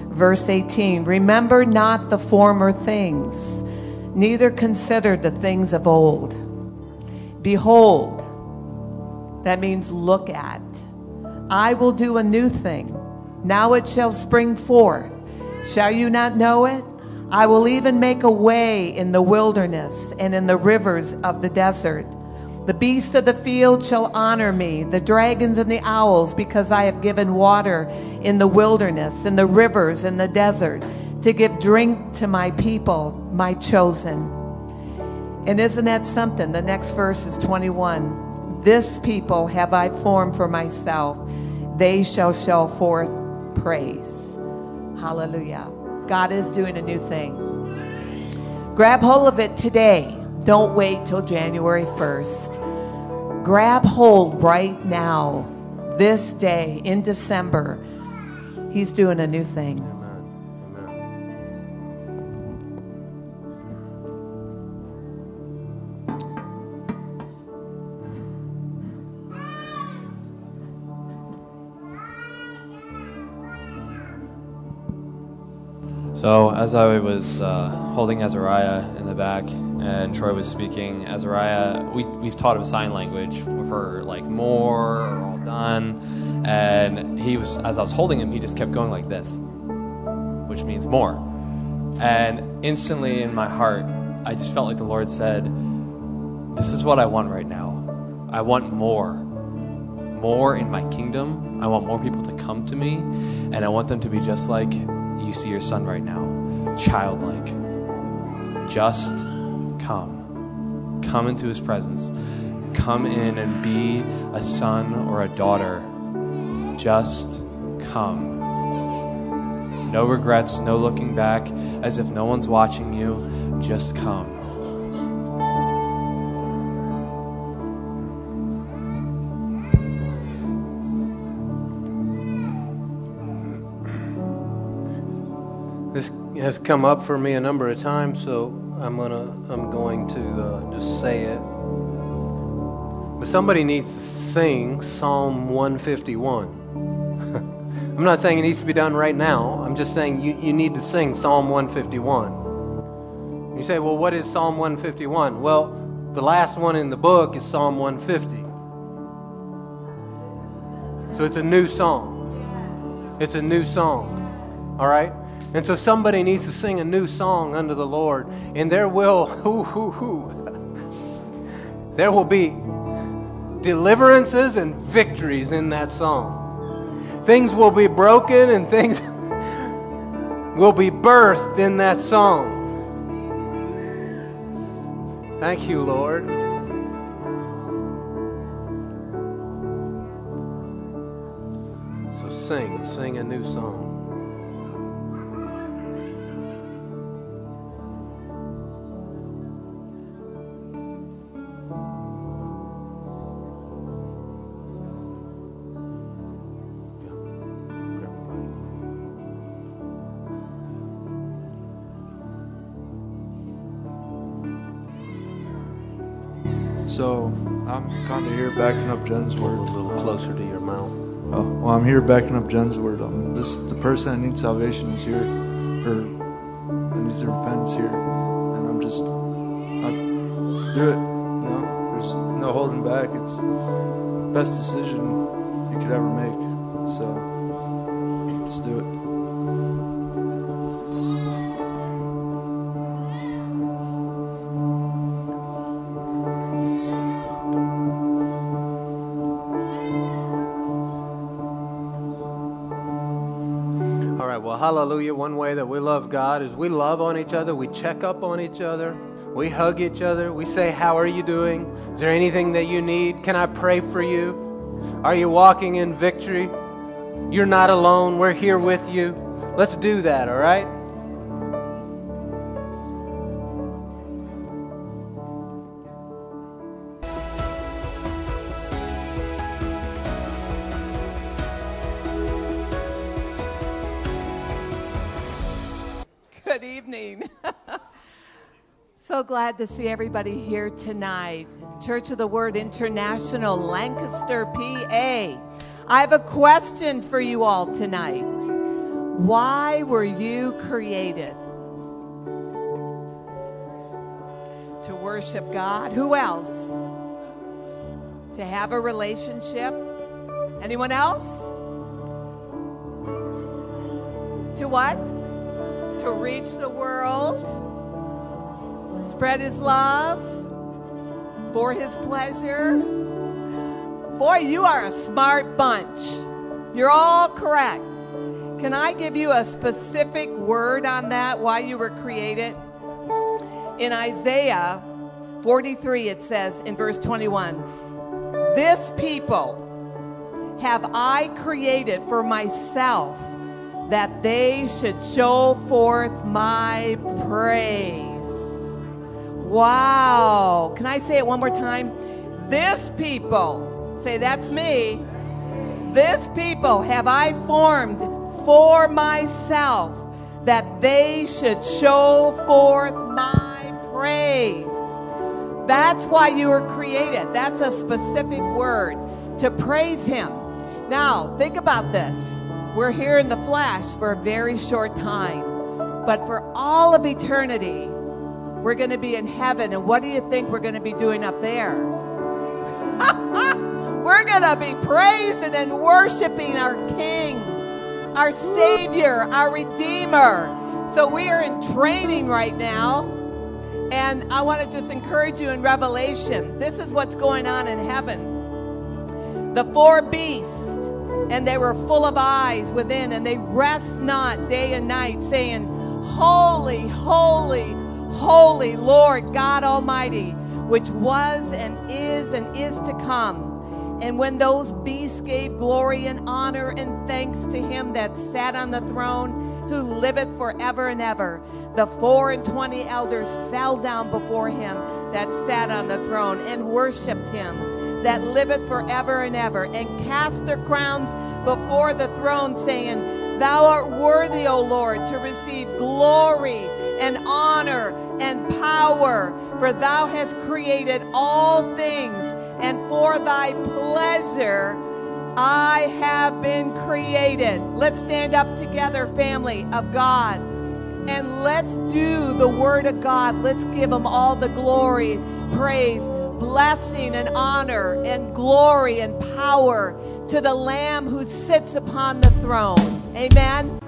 verse 18 Remember not the former things, neither consider the things of old. Behold, that means look at. I will do a new thing. Now it shall spring forth. Shall you not know it? I will even make a way in the wilderness and in the rivers of the desert. The beasts of the field shall honor me, the dragons and the owls, because I have given water in the wilderness, in the rivers, in the desert, to give drink to my people, my chosen. And isn't that something? The next verse is 21. This people have I formed for myself, they shall show forth praise. Hallelujah. God is doing a new thing. Grab hold of it today. Don't wait till January 1st. Grab hold right now, this day in December. He's doing a new thing. So, as I was uh, holding Azariah in the back and Troy was speaking, Azariah, we, we've taught him sign language for like more or all done. And he was, as I was holding him, he just kept going like this, which means more. And instantly in my heart, I just felt like the Lord said, This is what I want right now. I want more. More in my kingdom. I want more people to come to me. And I want them to be just like you see your son right now, childlike. Just come. Come into his presence. Come in and be a son or a daughter. Just come. No regrets, no looking back, as if no one's watching you. Just come. Has come up for me a number of times, so I'm gonna I'm going to uh, just say it. But somebody needs to sing Psalm 151. (laughs) I'm not saying it needs to be done right now. I'm just saying you, you need to sing Psalm 151. You say, well, what is Psalm 151? Well, the last one in the book is Psalm 150. So it's a new song. It's a new song. All right? And so somebody needs to sing a new song unto the Lord. And there will, (laughs) hoo, hoo, hoo, there will be deliverances and victories in that song. Things will be broken and things (laughs) will be birthed in that song. Thank you, Lord. So sing, sing a new song. So I'm kind of here backing up Jen's word. A little closer to your mouth. Oh, well, I'm here backing up Jen's word. Um, this the person that needs salvation is here, or that needs to repent here, and I'm just, I do it. You know, there's no holding back. It's the best decision you could ever make. So just do it. Hallelujah. One way that we love God is we love on each other, we check up on each other, we hug each other, we say, How are you doing? Is there anything that you need? Can I pray for you? Are you walking in victory? You're not alone, we're here with you. Let's do that, all right? Glad to see everybody here tonight. Church of the Word International, Lancaster, PA. I have a question for you all tonight. Why were you created? To worship God. Who else? To have a relationship. Anyone else? To what? to reach the world, spread his love for his pleasure. Boy, you are a smart bunch. You're all correct. Can I give you a specific word on that, why you were created? In Isaiah 43, it says in verse 21 This people have I created for myself that they should show forth my praise. Wow. Can I say it one more time? This people, say that's me. This people have I formed for myself that they should show forth my praise. That's why you were created. That's a specific word to praise Him. Now, think about this. We're here in the flesh for a very short time, but for all of eternity, we're going to be in heaven. And what do you think we're going to be doing up there? (laughs) we're going to be praising and worshiping our King, our Savior, our Redeemer. So we are in training right now. And I want to just encourage you in Revelation. This is what's going on in heaven. The four beasts and they were full of eyes within, and they rest not day and night, saying, Holy, holy, holy Lord God Almighty, which was and is and is to come. And when those beasts gave glory and honor and thanks to him that sat on the throne, who liveth forever and ever, the four and twenty elders fell down before him that sat on the throne and worshiped him that liveth forever and ever, and cast their crowns before the throne, saying, Thou art worthy, O Lord, to receive glory and honor and power, for thou hast created all things, and for thy pleasure I have been created. Let's stand up together, family of God, and let's do the word of God. Let's give him all the glory, praise, blessing and honor and glory and power to the Lamb who sits upon the throne. Amen.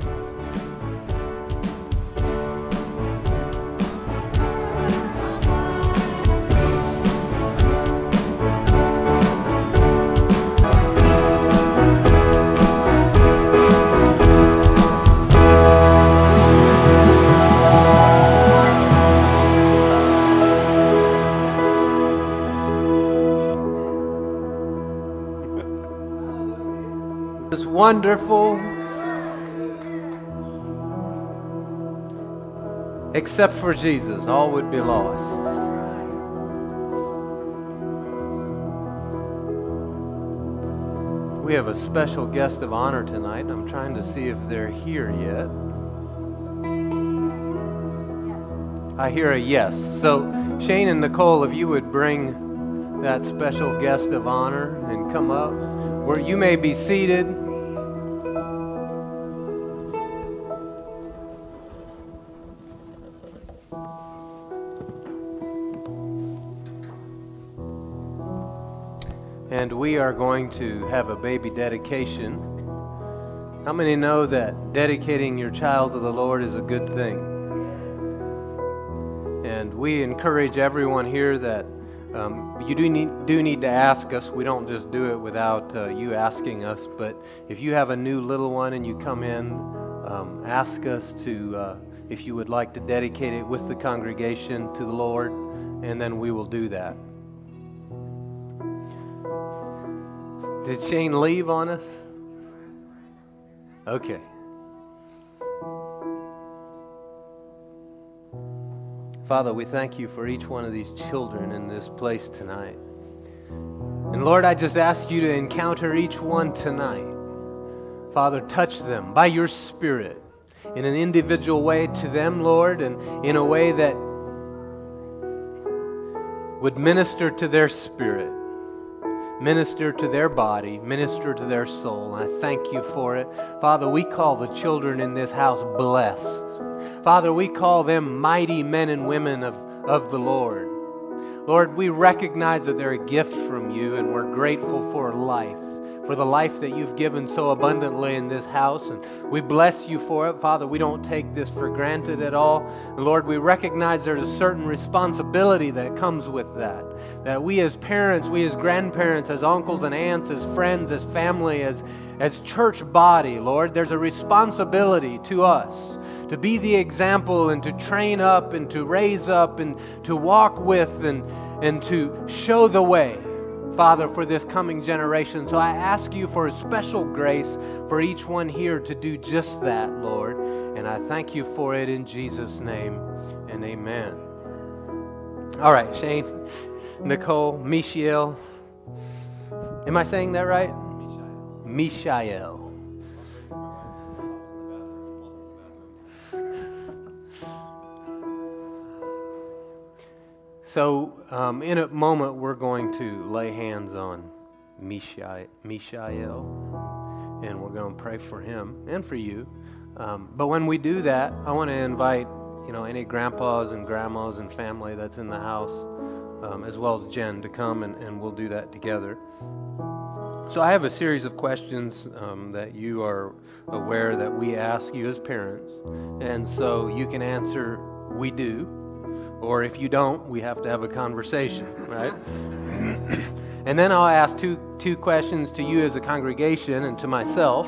Wonderful. Except for Jesus, all would be lost. We have a special guest of honor tonight. I'm trying to see if they're here yet. I hear a yes. So, Shane and Nicole, if you would bring that special guest of honor and come up where you may be seated. And we are going to have a baby dedication. How many know that dedicating your child to the Lord is a good thing? And we encourage everyone here that um, you do need, do need to ask us. We don't just do it without uh, you asking us. But if you have a new little one and you come in, um, ask us to, uh, if you would like to dedicate it with the congregation to the Lord, and then we will do that. Did Shane leave on us? Okay. Father, we thank you for each one of these children in this place tonight. And Lord, I just ask you to encounter each one tonight. Father, touch them by your Spirit in an individual way to them, Lord, and in a way that would minister to their spirit, minister to their body, minister to their soul. And I thank you for it. Father, we call the children in this house blessed. Father, we call them mighty men and women of, of the Lord. Lord, we recognize that they're a gift from you, and we're grateful for life, for the life that you've given so abundantly in this house. And we bless you for it. Father, we don't take this for granted at all. And Lord, we recognize there's a certain responsibility that comes with that. That we as parents, we as grandparents, as uncles and aunts, as friends, as family, as, as church body, Lord, there's a responsibility to us to be the example and to train up and to raise up and to walk with and, and to show the way, Father, for this coming generation. So I ask you for a special grace for each one here to do just that, Lord. And I thank you for it in Jesus' name and amen. All right, Shane, Nicole, Michiel. Am I saying that right? Mishael. So, um, in a moment, we're going to lay hands on Mishael, and we're going to pray for him and for you. Um, but when we do that, I want to invite you know any grandpas and grandmas and family that's in the house, um, as well as Jen, to come and, and we'll do that together. So I have a series of questions um, that you are aware that we ask you as parents, and so you can answer we do or if you don't, we have to have a conversation, right? (coughs) and then I'll ask two, two questions to you as a congregation and to myself,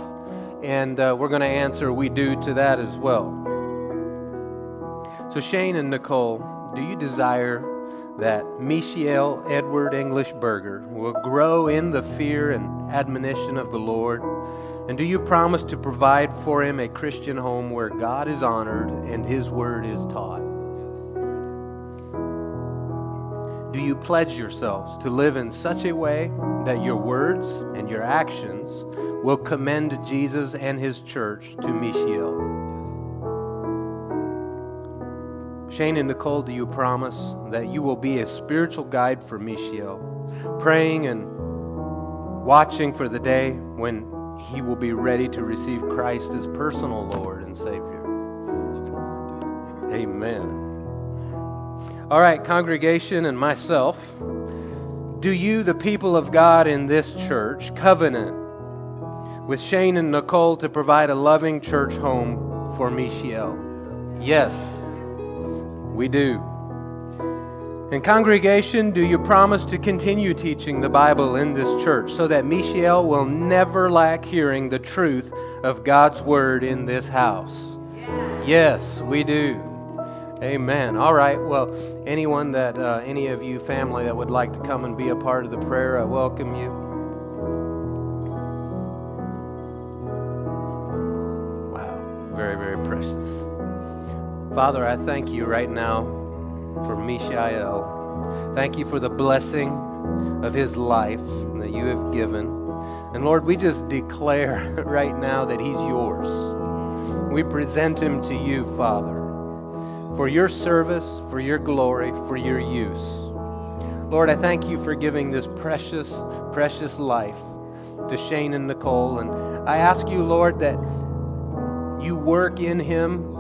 and uh, we're going to answer we do to that as well. So, Shane and Nicole, do you desire that Michiel Edward English Berger will grow in the fear and admonition of the Lord? And do you promise to provide for him a Christian home where God is honored and his word is taught? Do you pledge yourselves to live in such a way that your words and your actions will commend Jesus and his church to Michiel? Shane and Nicole, do you promise that you will be a spiritual guide for Michiel, praying and watching for the day when he will be ready to receive Christ as personal Lord and Savior? Amen. All right, congregation and myself, do you, the people of God in this church, covenant with Shane and Nicole to provide a loving church home for Michiel? Yes, we do. And congregation, do you promise to continue teaching the Bible in this church so that Michiel will never lack hearing the truth of God's word in this house? Yes, we do. Amen. All right. Well, anyone that, uh, any of you family that would like to come and be a part of the prayer, I welcome you. Wow. Very, very precious. Father, I thank you right now for Mishael. Thank you for the blessing of his life that you have given. And Lord, we just declare (laughs) right now that he's yours. We present him to you, Father for your service, for your glory, for your use. Lord, I thank you for giving this precious, precious life to Shane and Nicole. And I ask you, Lord, that you work in him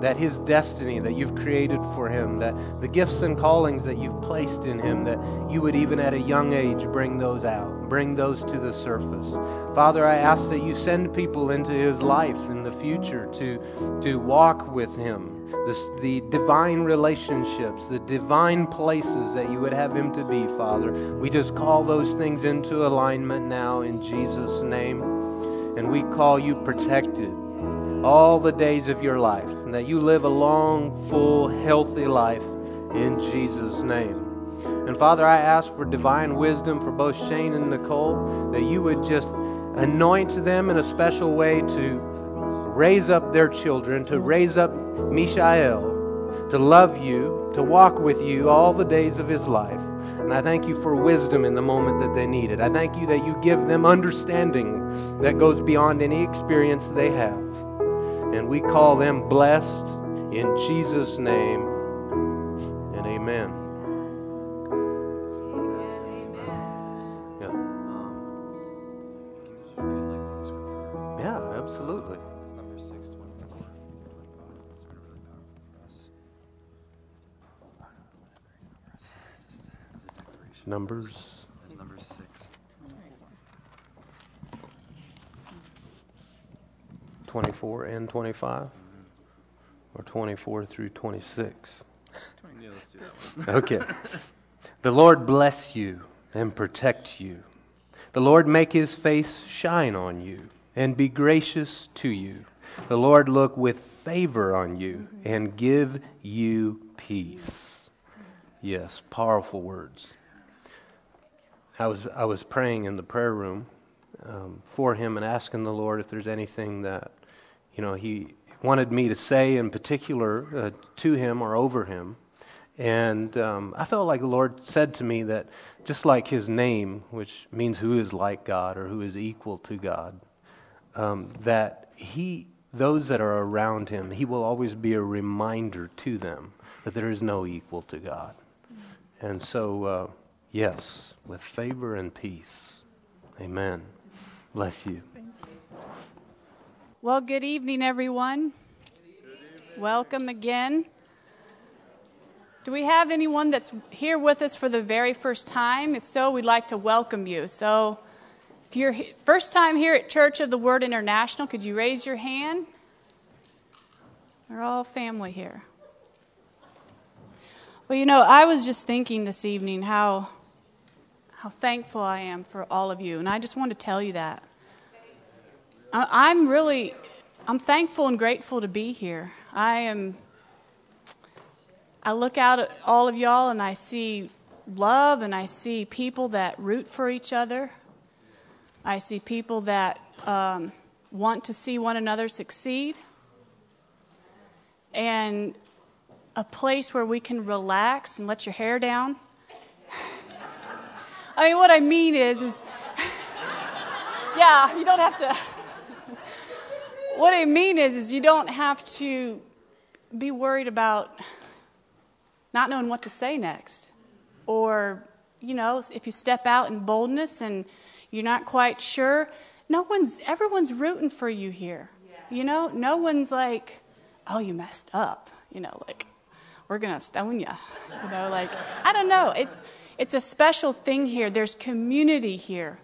that his destiny that you've created for him, that the gifts and callings that you've placed in him, that you would even at a young age bring those out, bring those to the surface. Father, I ask that you send people into his life in the future to, to walk with him. This, the divine relationships, the divine places that you would have him to be, Father. We just call those things into alignment now in Jesus' name. And we call you protected all the days of your life, and that you live a long, full, healthy life in Jesus' name. And Father, I ask for divine wisdom for both Shane and Nicole, that you would just anoint them in a special way to raise up their children, to raise up Mishael, to love you, to walk with you all the days of his life. And I thank you for wisdom in the moment that they need it. I thank you that you give them understanding that goes beyond any experience they have. And we call them blessed in Jesus' name. And amen. Yeah. Yeah, absolutely. Numbers. Number six. 24 and 25? Or 24 through 26? Yeah, let's do that one. (laughs) (laughs) Okay. the Lord bless you and protect you. The Lord make his face shine on you and be gracious to you. The Lord look with favor on you and give you peace. Yes, powerful words. I was, I was praying in the prayer room um, for him and asking the Lord if there's anything that, you know, he wanted me to say in particular uh, to him or over him. And um, I felt like the Lord said to me that just like his name, which means who is like God or who is equal to God, um, that he, those that are around him, he will always be a reminder to them that there is no equal to God. And so, uh, yes, with favor and peace. Amen. Bless you. Well, good evening, everyone. Welcome again. Do we have anyone that's here with us for the very first time? If so, we'd like to welcome you. So, if you're first time here at Church of the Word International, could you raise your hand? We're all family here. Well, you know, I was just thinking this evening how how thankful I am for all of you, and I just want to tell you that. I- I'm really I'm thankful and grateful to be here. I am I look out at all of y'all and I see love and I see people that root for each other. I see people that um, want to see one another succeed. And a place where we can relax and let your hair down. (laughs) I mean, what I mean is, is (laughs) yeah, you don't have to. What I mean is, is you don't have to be worried about not knowing what to say next. Or, you know, if you step out in boldness and you're not quite sure, no one's, everyone's rooting for you here. You know, no one's like, oh, you messed up. You know, like, we're going to stone you. You know, like, I don't know. It's, it's a special thing here. There's community here.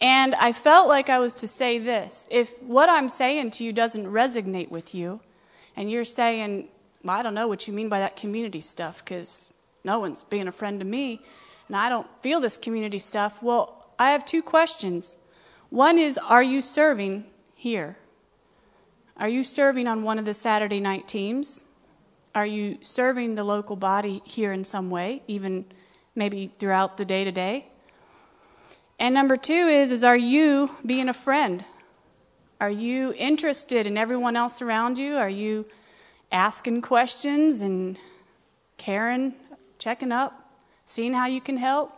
And I felt like I was to say this. If what I'm saying to you doesn't resonate with you, and you're saying, well, I don't know what you mean by that community stuff because no one's being a friend to me and I don't feel this community stuff. Well, I have two questions. One is Are you serving here? Are you serving on one of the Saturday night teams? Are you serving the local body here in some way, even maybe throughout the day to day? And number two is, is are you being a friend? Are you interested in everyone else around you? Are you asking questions and caring, checking up, seeing how you can help?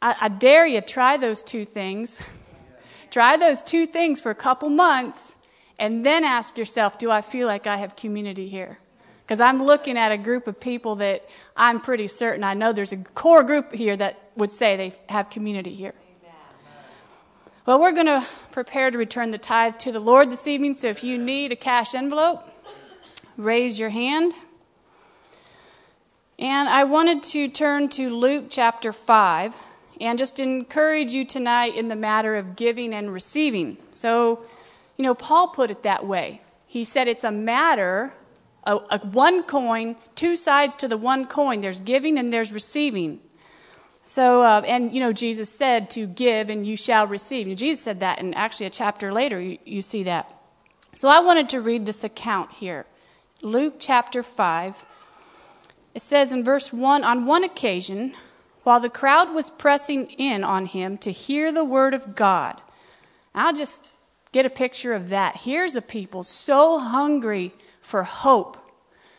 I, I dare you try those two things. (laughs) try those two things for a couple months and then ask yourself, do I feel like I have community here? Because I'm looking at a group of people that I'm pretty certain I know there's a core group here that would say they have community here. Well, we're going to prepare to return the tithe to the Lord this evening. So if you need a cash envelope, raise your hand. And I wanted to turn to Luke chapter 5 and just encourage you tonight in the matter of giving and receiving. So, you know, Paul put it that way. He said it's a matter, a, one coin, two sides to the one coin. There's giving and there's receiving. So, uh, and you know, Jesus said to give and you shall receive. And Jesus said that, and actually a chapter later you, you see that. So I wanted to read this account here. Luke chapter 5. It says in verse 1 On one occasion, while the crowd was pressing in on him to hear the word of God, I'll just get a picture of that. Here's a people so hungry for hope,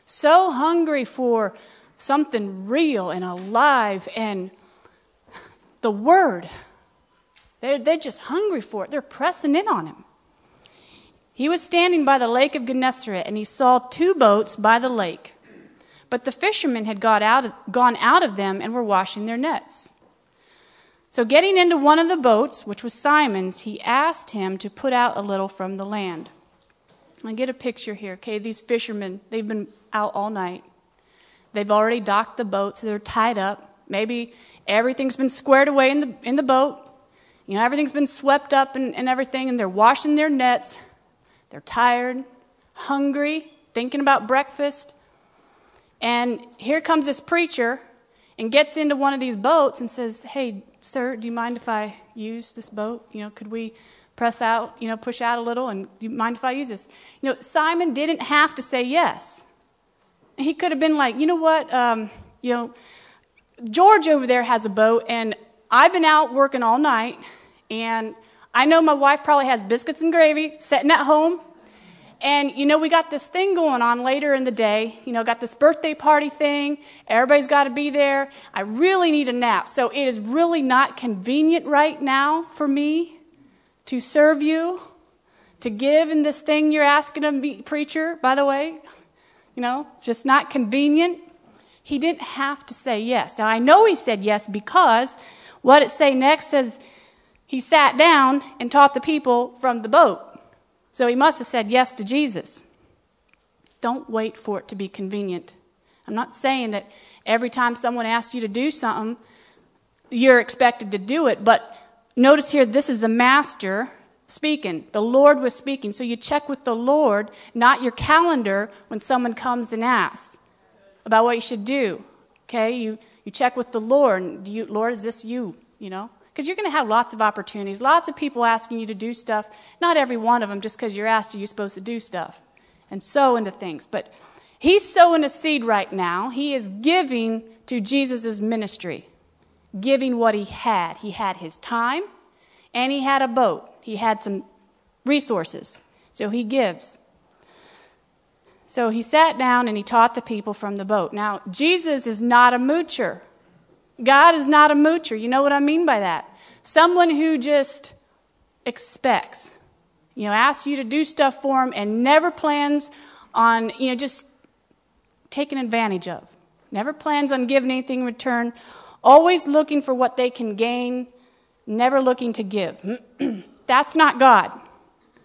so hungry for something real and alive and the word. They're, they're just hungry for it. They're pressing in on him. He was standing by the lake of Gennesaret, and he saw two boats by the lake. But the fishermen had got out, gone out of them and were washing their nets. So, getting into one of the boats, which was Simon's, he asked him to put out a little from the land. I get a picture here, okay? These fishermen, they've been out all night. They've already docked the boat, so they're tied up. Maybe everything's been squared away in the, in the boat. You know, everything's been swept up and, and everything, and they're washing their nets. They're tired, hungry, thinking about breakfast. And here comes this preacher and gets into one of these boats and says, Hey, sir, do you mind if I use this boat? You know, could we press out, you know, push out a little? And do you mind if I use this? You know, Simon didn't have to say yes. He could have been like, You know what? Um, you know, George over there has a boat, and I've been out working all night, and I know my wife probably has biscuits and gravy sitting at home. And, you know, we got this thing going on later in the day. You know, got this birthday party thing. Everybody's got to be there. I really need a nap. So it is really not convenient right now for me to serve you, to give in this thing you're asking of me, preacher, by the way. You know, it's just not convenient. He didn't have to say yes. Now, I know he said yes because what it say next says he sat down and taught the people from the boat. So he must have said yes to Jesus. Don't wait for it to be convenient. I'm not saying that every time someone asks you to do something, you're expected to do it, but notice here this is the master speaking. The Lord was speaking. So you check with the Lord, not your calendar, when someone comes and asks about what you should do. Okay? You, you check with the Lord. Do you, Lord, is this you? You know? Because you're going to have lots of opportunities, lots of people asking you to do stuff. Not every one of them, just because you're asked, are you supposed to do stuff? And sow into things. But he's sowing a seed right now. He is giving to Jesus' ministry, giving what he had. He had his time, and he had a boat. He had some resources. So he gives. So he sat down and he taught the people from the boat. Now, Jesus is not a moocher. God is not a moocher. You know what I mean by that? Someone who just expects, you know, asks you to do stuff for him and never plans on, you know, just taking advantage of. Never plans on giving anything in return. Always looking for what they can gain, never looking to give. (clears throat) That's not God.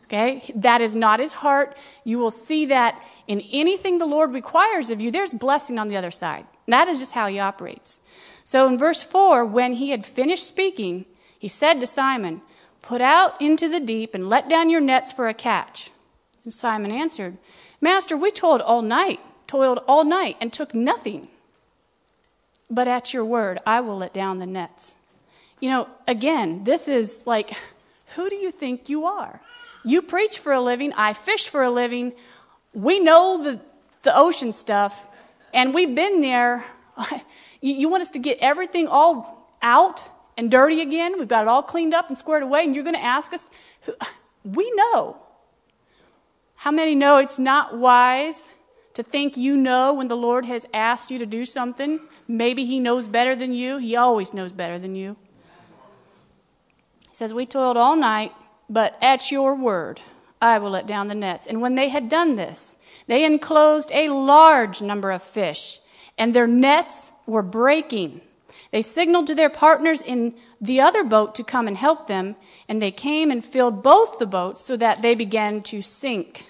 Okay? That is not his heart. You will see that in anything the Lord requires of you, there's blessing on the other side. That is just how he operates. So in verse 4, when he had finished speaking, he said to Simon, Put out into the deep and let down your nets for a catch. And Simon answered, Master, we toiled all night, toiled all night, and took nothing. But at your word, I will let down the nets. You know, again, this is like, who do you think you are? You preach for a living, I fish for a living. We know the, the ocean stuff, and we've been there. (laughs) you, you want us to get everything all out and dirty again? We've got it all cleaned up and squared away, and you're going to ask us? (sighs) We know. How many know it's not wise to think you know when the Lord has asked you to do something? Maybe He knows better than you. He always knows better than you. He says, We toiled all night but at your word, I will let down the nets. And when they had done this, they enclosed a large number of fish, and their nets were breaking. They signaled to their partners in the other boat to come and help them, and they came and filled both the boats so that they began to sink.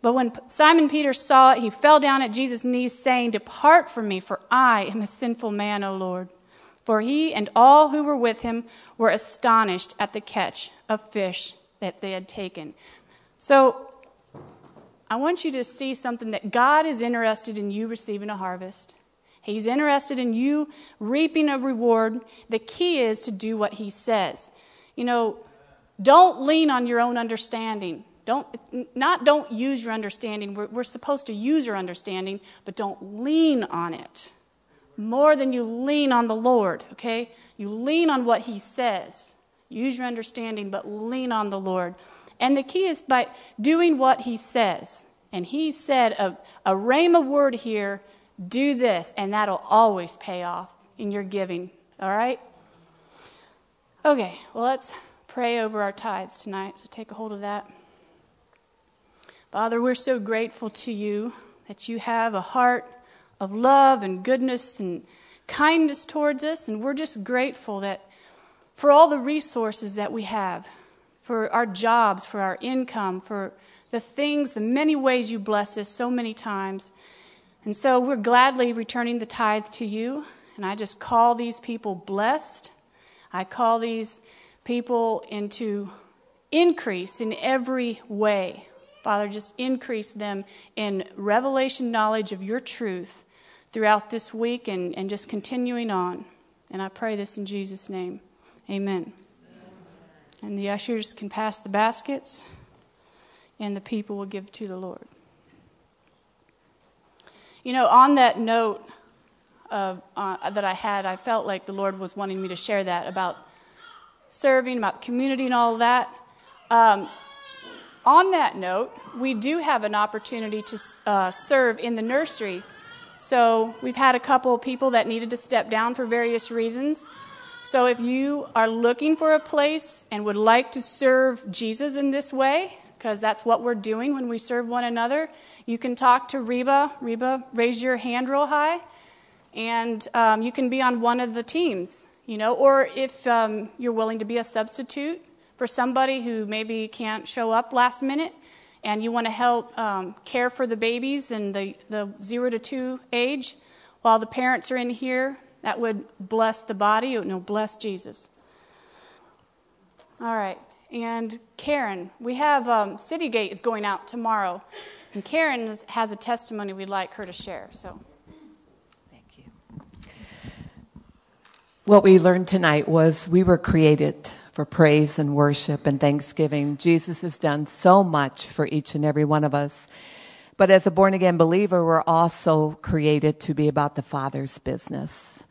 But when Simon Peter saw it, he fell down at Jesus' knees, saying, Depart from me, for I am a sinful man, O Lord. For he and all who were with him were astonished at the catch of fish that they had taken. So I want you to see something that God is interested in you receiving a harvest. He's interested in you reaping a reward. The key is to do what he says. You know, don't lean on your own understanding. Don't, not don't use your understanding. We're, we're supposed to use your understanding, but don't lean on it more than you lean on the Lord, okay? You lean on what He says. Use your understanding, but lean on the Lord. And the key is by doing what He says. And He said a, a rhema word here do this, and that'll always pay off in your giving, all right? Okay, well, let's pray over our tithes tonight. So take a hold of that. Father, we're so grateful to you that you have a heart of love and goodness and kindness towards us, and we're just grateful that for all the resources that we have, for our jobs, for our income, for the things, the many ways you bless us so many times. And so we're gladly returning the tithe to you, and I just call these people blessed. I call these people into increase in every way. Father, just increase them in revelation knowledge of your truth throughout this week and, and just continuing on. And I pray this in Jesus' name. Amen. And the ushers can pass the baskets, and the people will give to the Lord. You know, on that note of, uh, that I had, I felt like the Lord was wanting me to share that about serving, about community, and all that. Um, on that note, we do have an opportunity to uh, serve in the nursery. So we've had a couple of people that needed to step down for various reasons. So if you are looking for a place and would like to serve Jesus in this way, because that's what we're doing when we serve one another, you can talk to Reba. Reba, raise your hand real high, and um, you can be on one of the teams. You know, or if um, you're willing to be a substitute, for somebody who maybe can't show up last minute and you want to help um, care for the babies in the, the zero to two age while the parents are in here, that would bless the body, it would bless Jesus. All right. And Karen, we have um, Citygate is going out tomorrow, and Karen has a testimony we'd like her to share. So, thank you. What we learned tonight was we were created for praise and worship and thanksgiving. Jesus has done so much for each and every one of us. But as a born again believer, we're also created to be about the Father's business.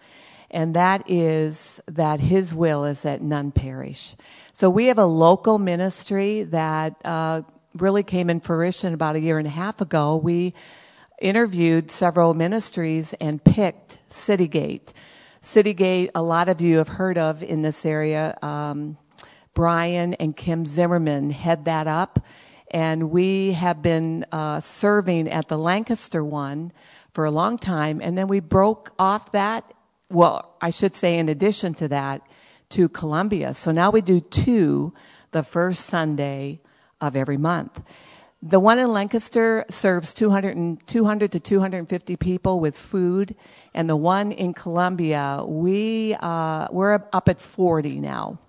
And that is that His will is that none perish. So we have a local ministry that uh, really came in fruition about a year and a half ago. We interviewed several ministries and picked Citygate. Citygate, a lot of you have heard of in this area. Um, Brian and Kim Zimmerman head that up, and we have been uh, serving at the Lancaster one for a long time, and then we broke off that. Well, I should say, in addition to that, to Columbia. So now we do two the first Sunday of every month. The one in Lancaster serves 200, and, 200 to 250 people with food, and the one in Columbia, we uh, we're up at 40 now.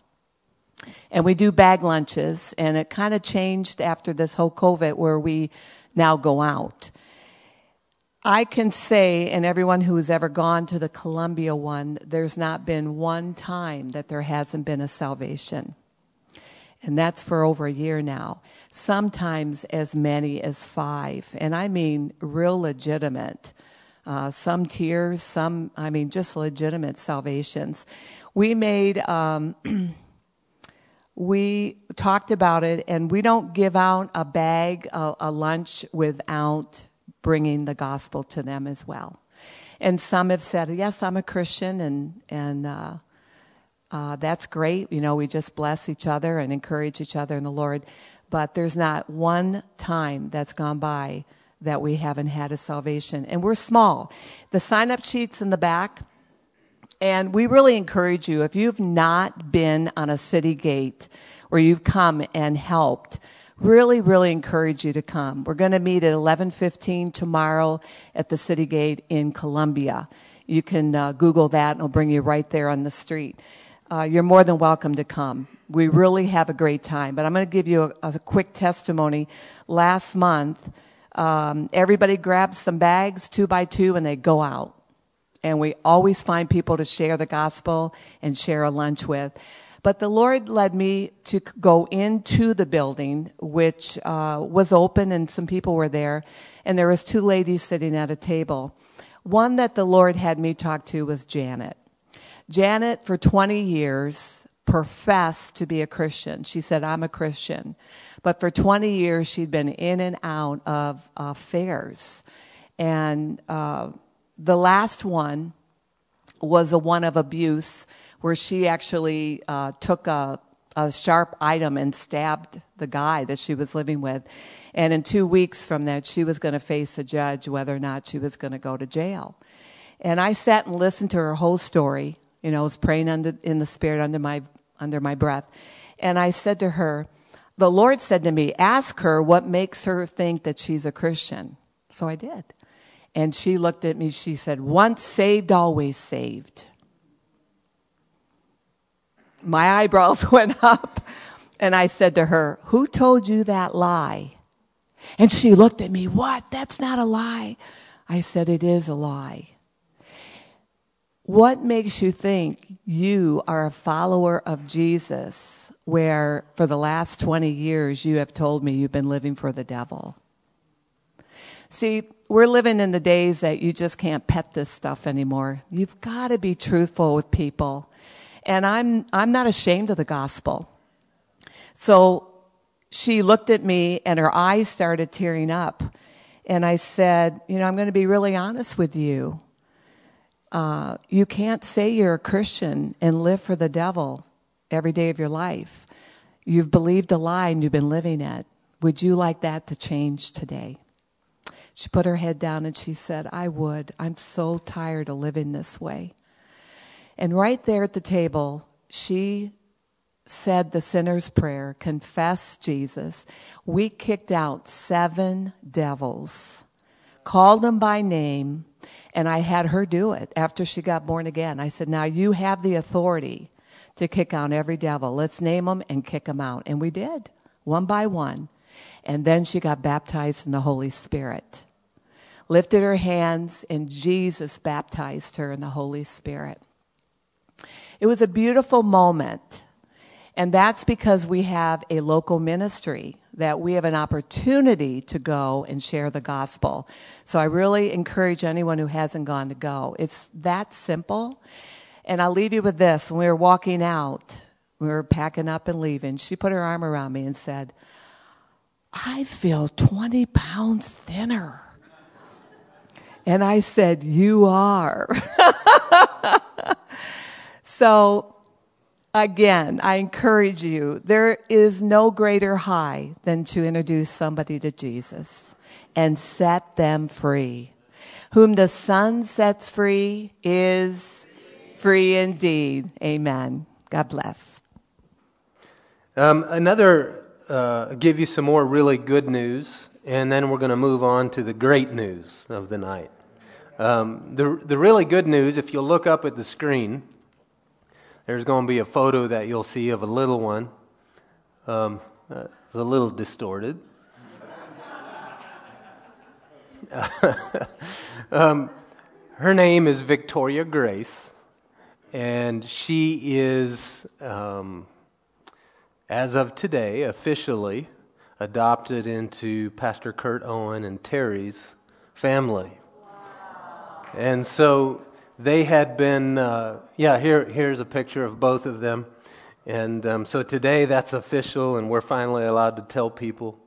And we do bag lunches, and it kind of changed after this whole COVID where we now go out. I can say, and everyone who has ever gone to the Columbia one, there's not been one time that there hasn't been a salvation. And that's for over a year now. Sometimes as many as five. And I mean real legitimate. Uh, some tears, some, I mean, just legitimate salvations. We made, um, (clears throat) we talked about it, and we don't give out a bag, a, a lunch without bringing the gospel to them as well. And some have said, "Yes, I'm a Christian," and and uh, uh, that's great. You know, we just bless each other and encourage each other in the Lord. But there's not one time that's gone by that we haven't had a salvation. And we're small. The sign up sheet's in the back. And we really encourage you, if you've not been on a city gate where you've come and helped, really, really encourage you to come. We're going to meet at 11:15 tomorrow at the City Gate in Columbia. You can uh, Google that, and it'll bring you right there on the street. Uh, you're more than welcome to come. We really have a great time. But I'm going to give you a, a quick testimony. Last month, um, everybody grabs some bags, two by two, and they go out and we always find people to share the gospel and share a lunch with. But the Lord led me to go into the building, which uh, was open, and some people were there, and there was two ladies sitting at a table. One that the Lord had me talk to was Janet. Janet, for 20 years, professed to be a Christian. She said, "I'm a Christian," but for 20 years, she'd been in and out of affairs. and. Uh, the last one was a one of abuse where she actually uh, took a, a sharp item and stabbed the guy that she was living with. And in two weeks from that, she was going to face a judge whether or not she was going to go to jail. And I sat and listened to her whole story. You know, I was praying under, in the spirit under my, under my breath. And I said to her, the Lord said to me, ask her what makes her think that she's a Christian. So I did. And she looked at me, she said, Once saved, always saved. My eyebrows (laughs) went up, and I said to her, Who told you that lie? And she looked at me, What? That's not a lie. I said, It is a lie. What makes you think you are a follower of Jesus where for the last 20 years you have told me you've been living for the devil? See, we're living in the days that you just can't pet this stuff anymore. You've got to be truthful with people. And I'm, I'm not ashamed of the gospel. So she looked at me and her eyes started tearing up. And I said, You know, I'm going to be really honest with you. Uh, you can't say you're a Christian and live for the devil every day of your life. You've believed a lie and you've been living it. Would you like that to change today? She put her head down and she said, I would. I'm so tired of living this way. And right there at the table, she said the sinner's prayer, confessed Jesus. We kicked out seven devils, called them by name, and I had her do it after she got born again. I said, Now you have the authority to kick out every devil. Let's name them and kick them out. And we did, one by one. And then she got baptized in the Holy Spirit lifted her hands, and Jesus baptized her in the Holy Spirit. It was a beautiful moment. And that's because we have a local ministry that we have an opportunity to go and share the gospel. So I really encourage anyone who hasn't gone to go. It's that simple. And I'll leave you with this. When we were walking out, we were packing up and leaving, she put her arm around me and said, I feel 20 pounds thinner. And I said, You are. (laughs) so, again, I encourage you there is no greater high than to introduce somebody to Jesus and set them free. Whom the Son sets free is free indeed. Amen. God bless. Um, another, uh, give you some more really good news, and then we're going to move on to the great news of the night. Um, the, the really good news, if you'll look up at the screen, there's going to be a photo that you'll see of a little one. Um, uh, it's a little distorted. (laughs) um, her name is Victoria Grace, and she is, um, as of today, officially adopted into Pastor Kurt Owen and Terry's family. And so they had been, uh, yeah, here, here's a picture of both of them. And um, so today that's official, and we're finally allowed to tell people.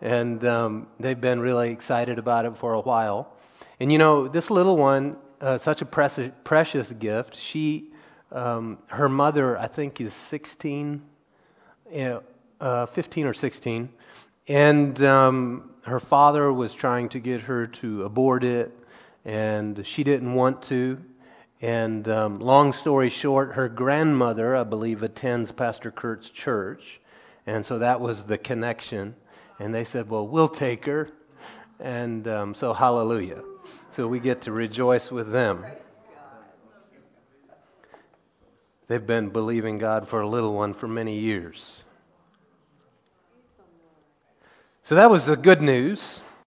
And um, they've been really excited about it for a while. And you know, this little one, uh, such a precious, precious gift, she Um, her mother, I think, is 16, uh, uh, 15 or 16, and um, her father was trying to get her to abort it, and she didn't want to. And um, long story short, her grandmother, I believe, attends Pastor Kurt's church. And so that was the connection. And they said, Well, we'll take her. And um, so, hallelujah. So we get to rejoice with them. They've been believing God for a little one for many years. So that was the good news.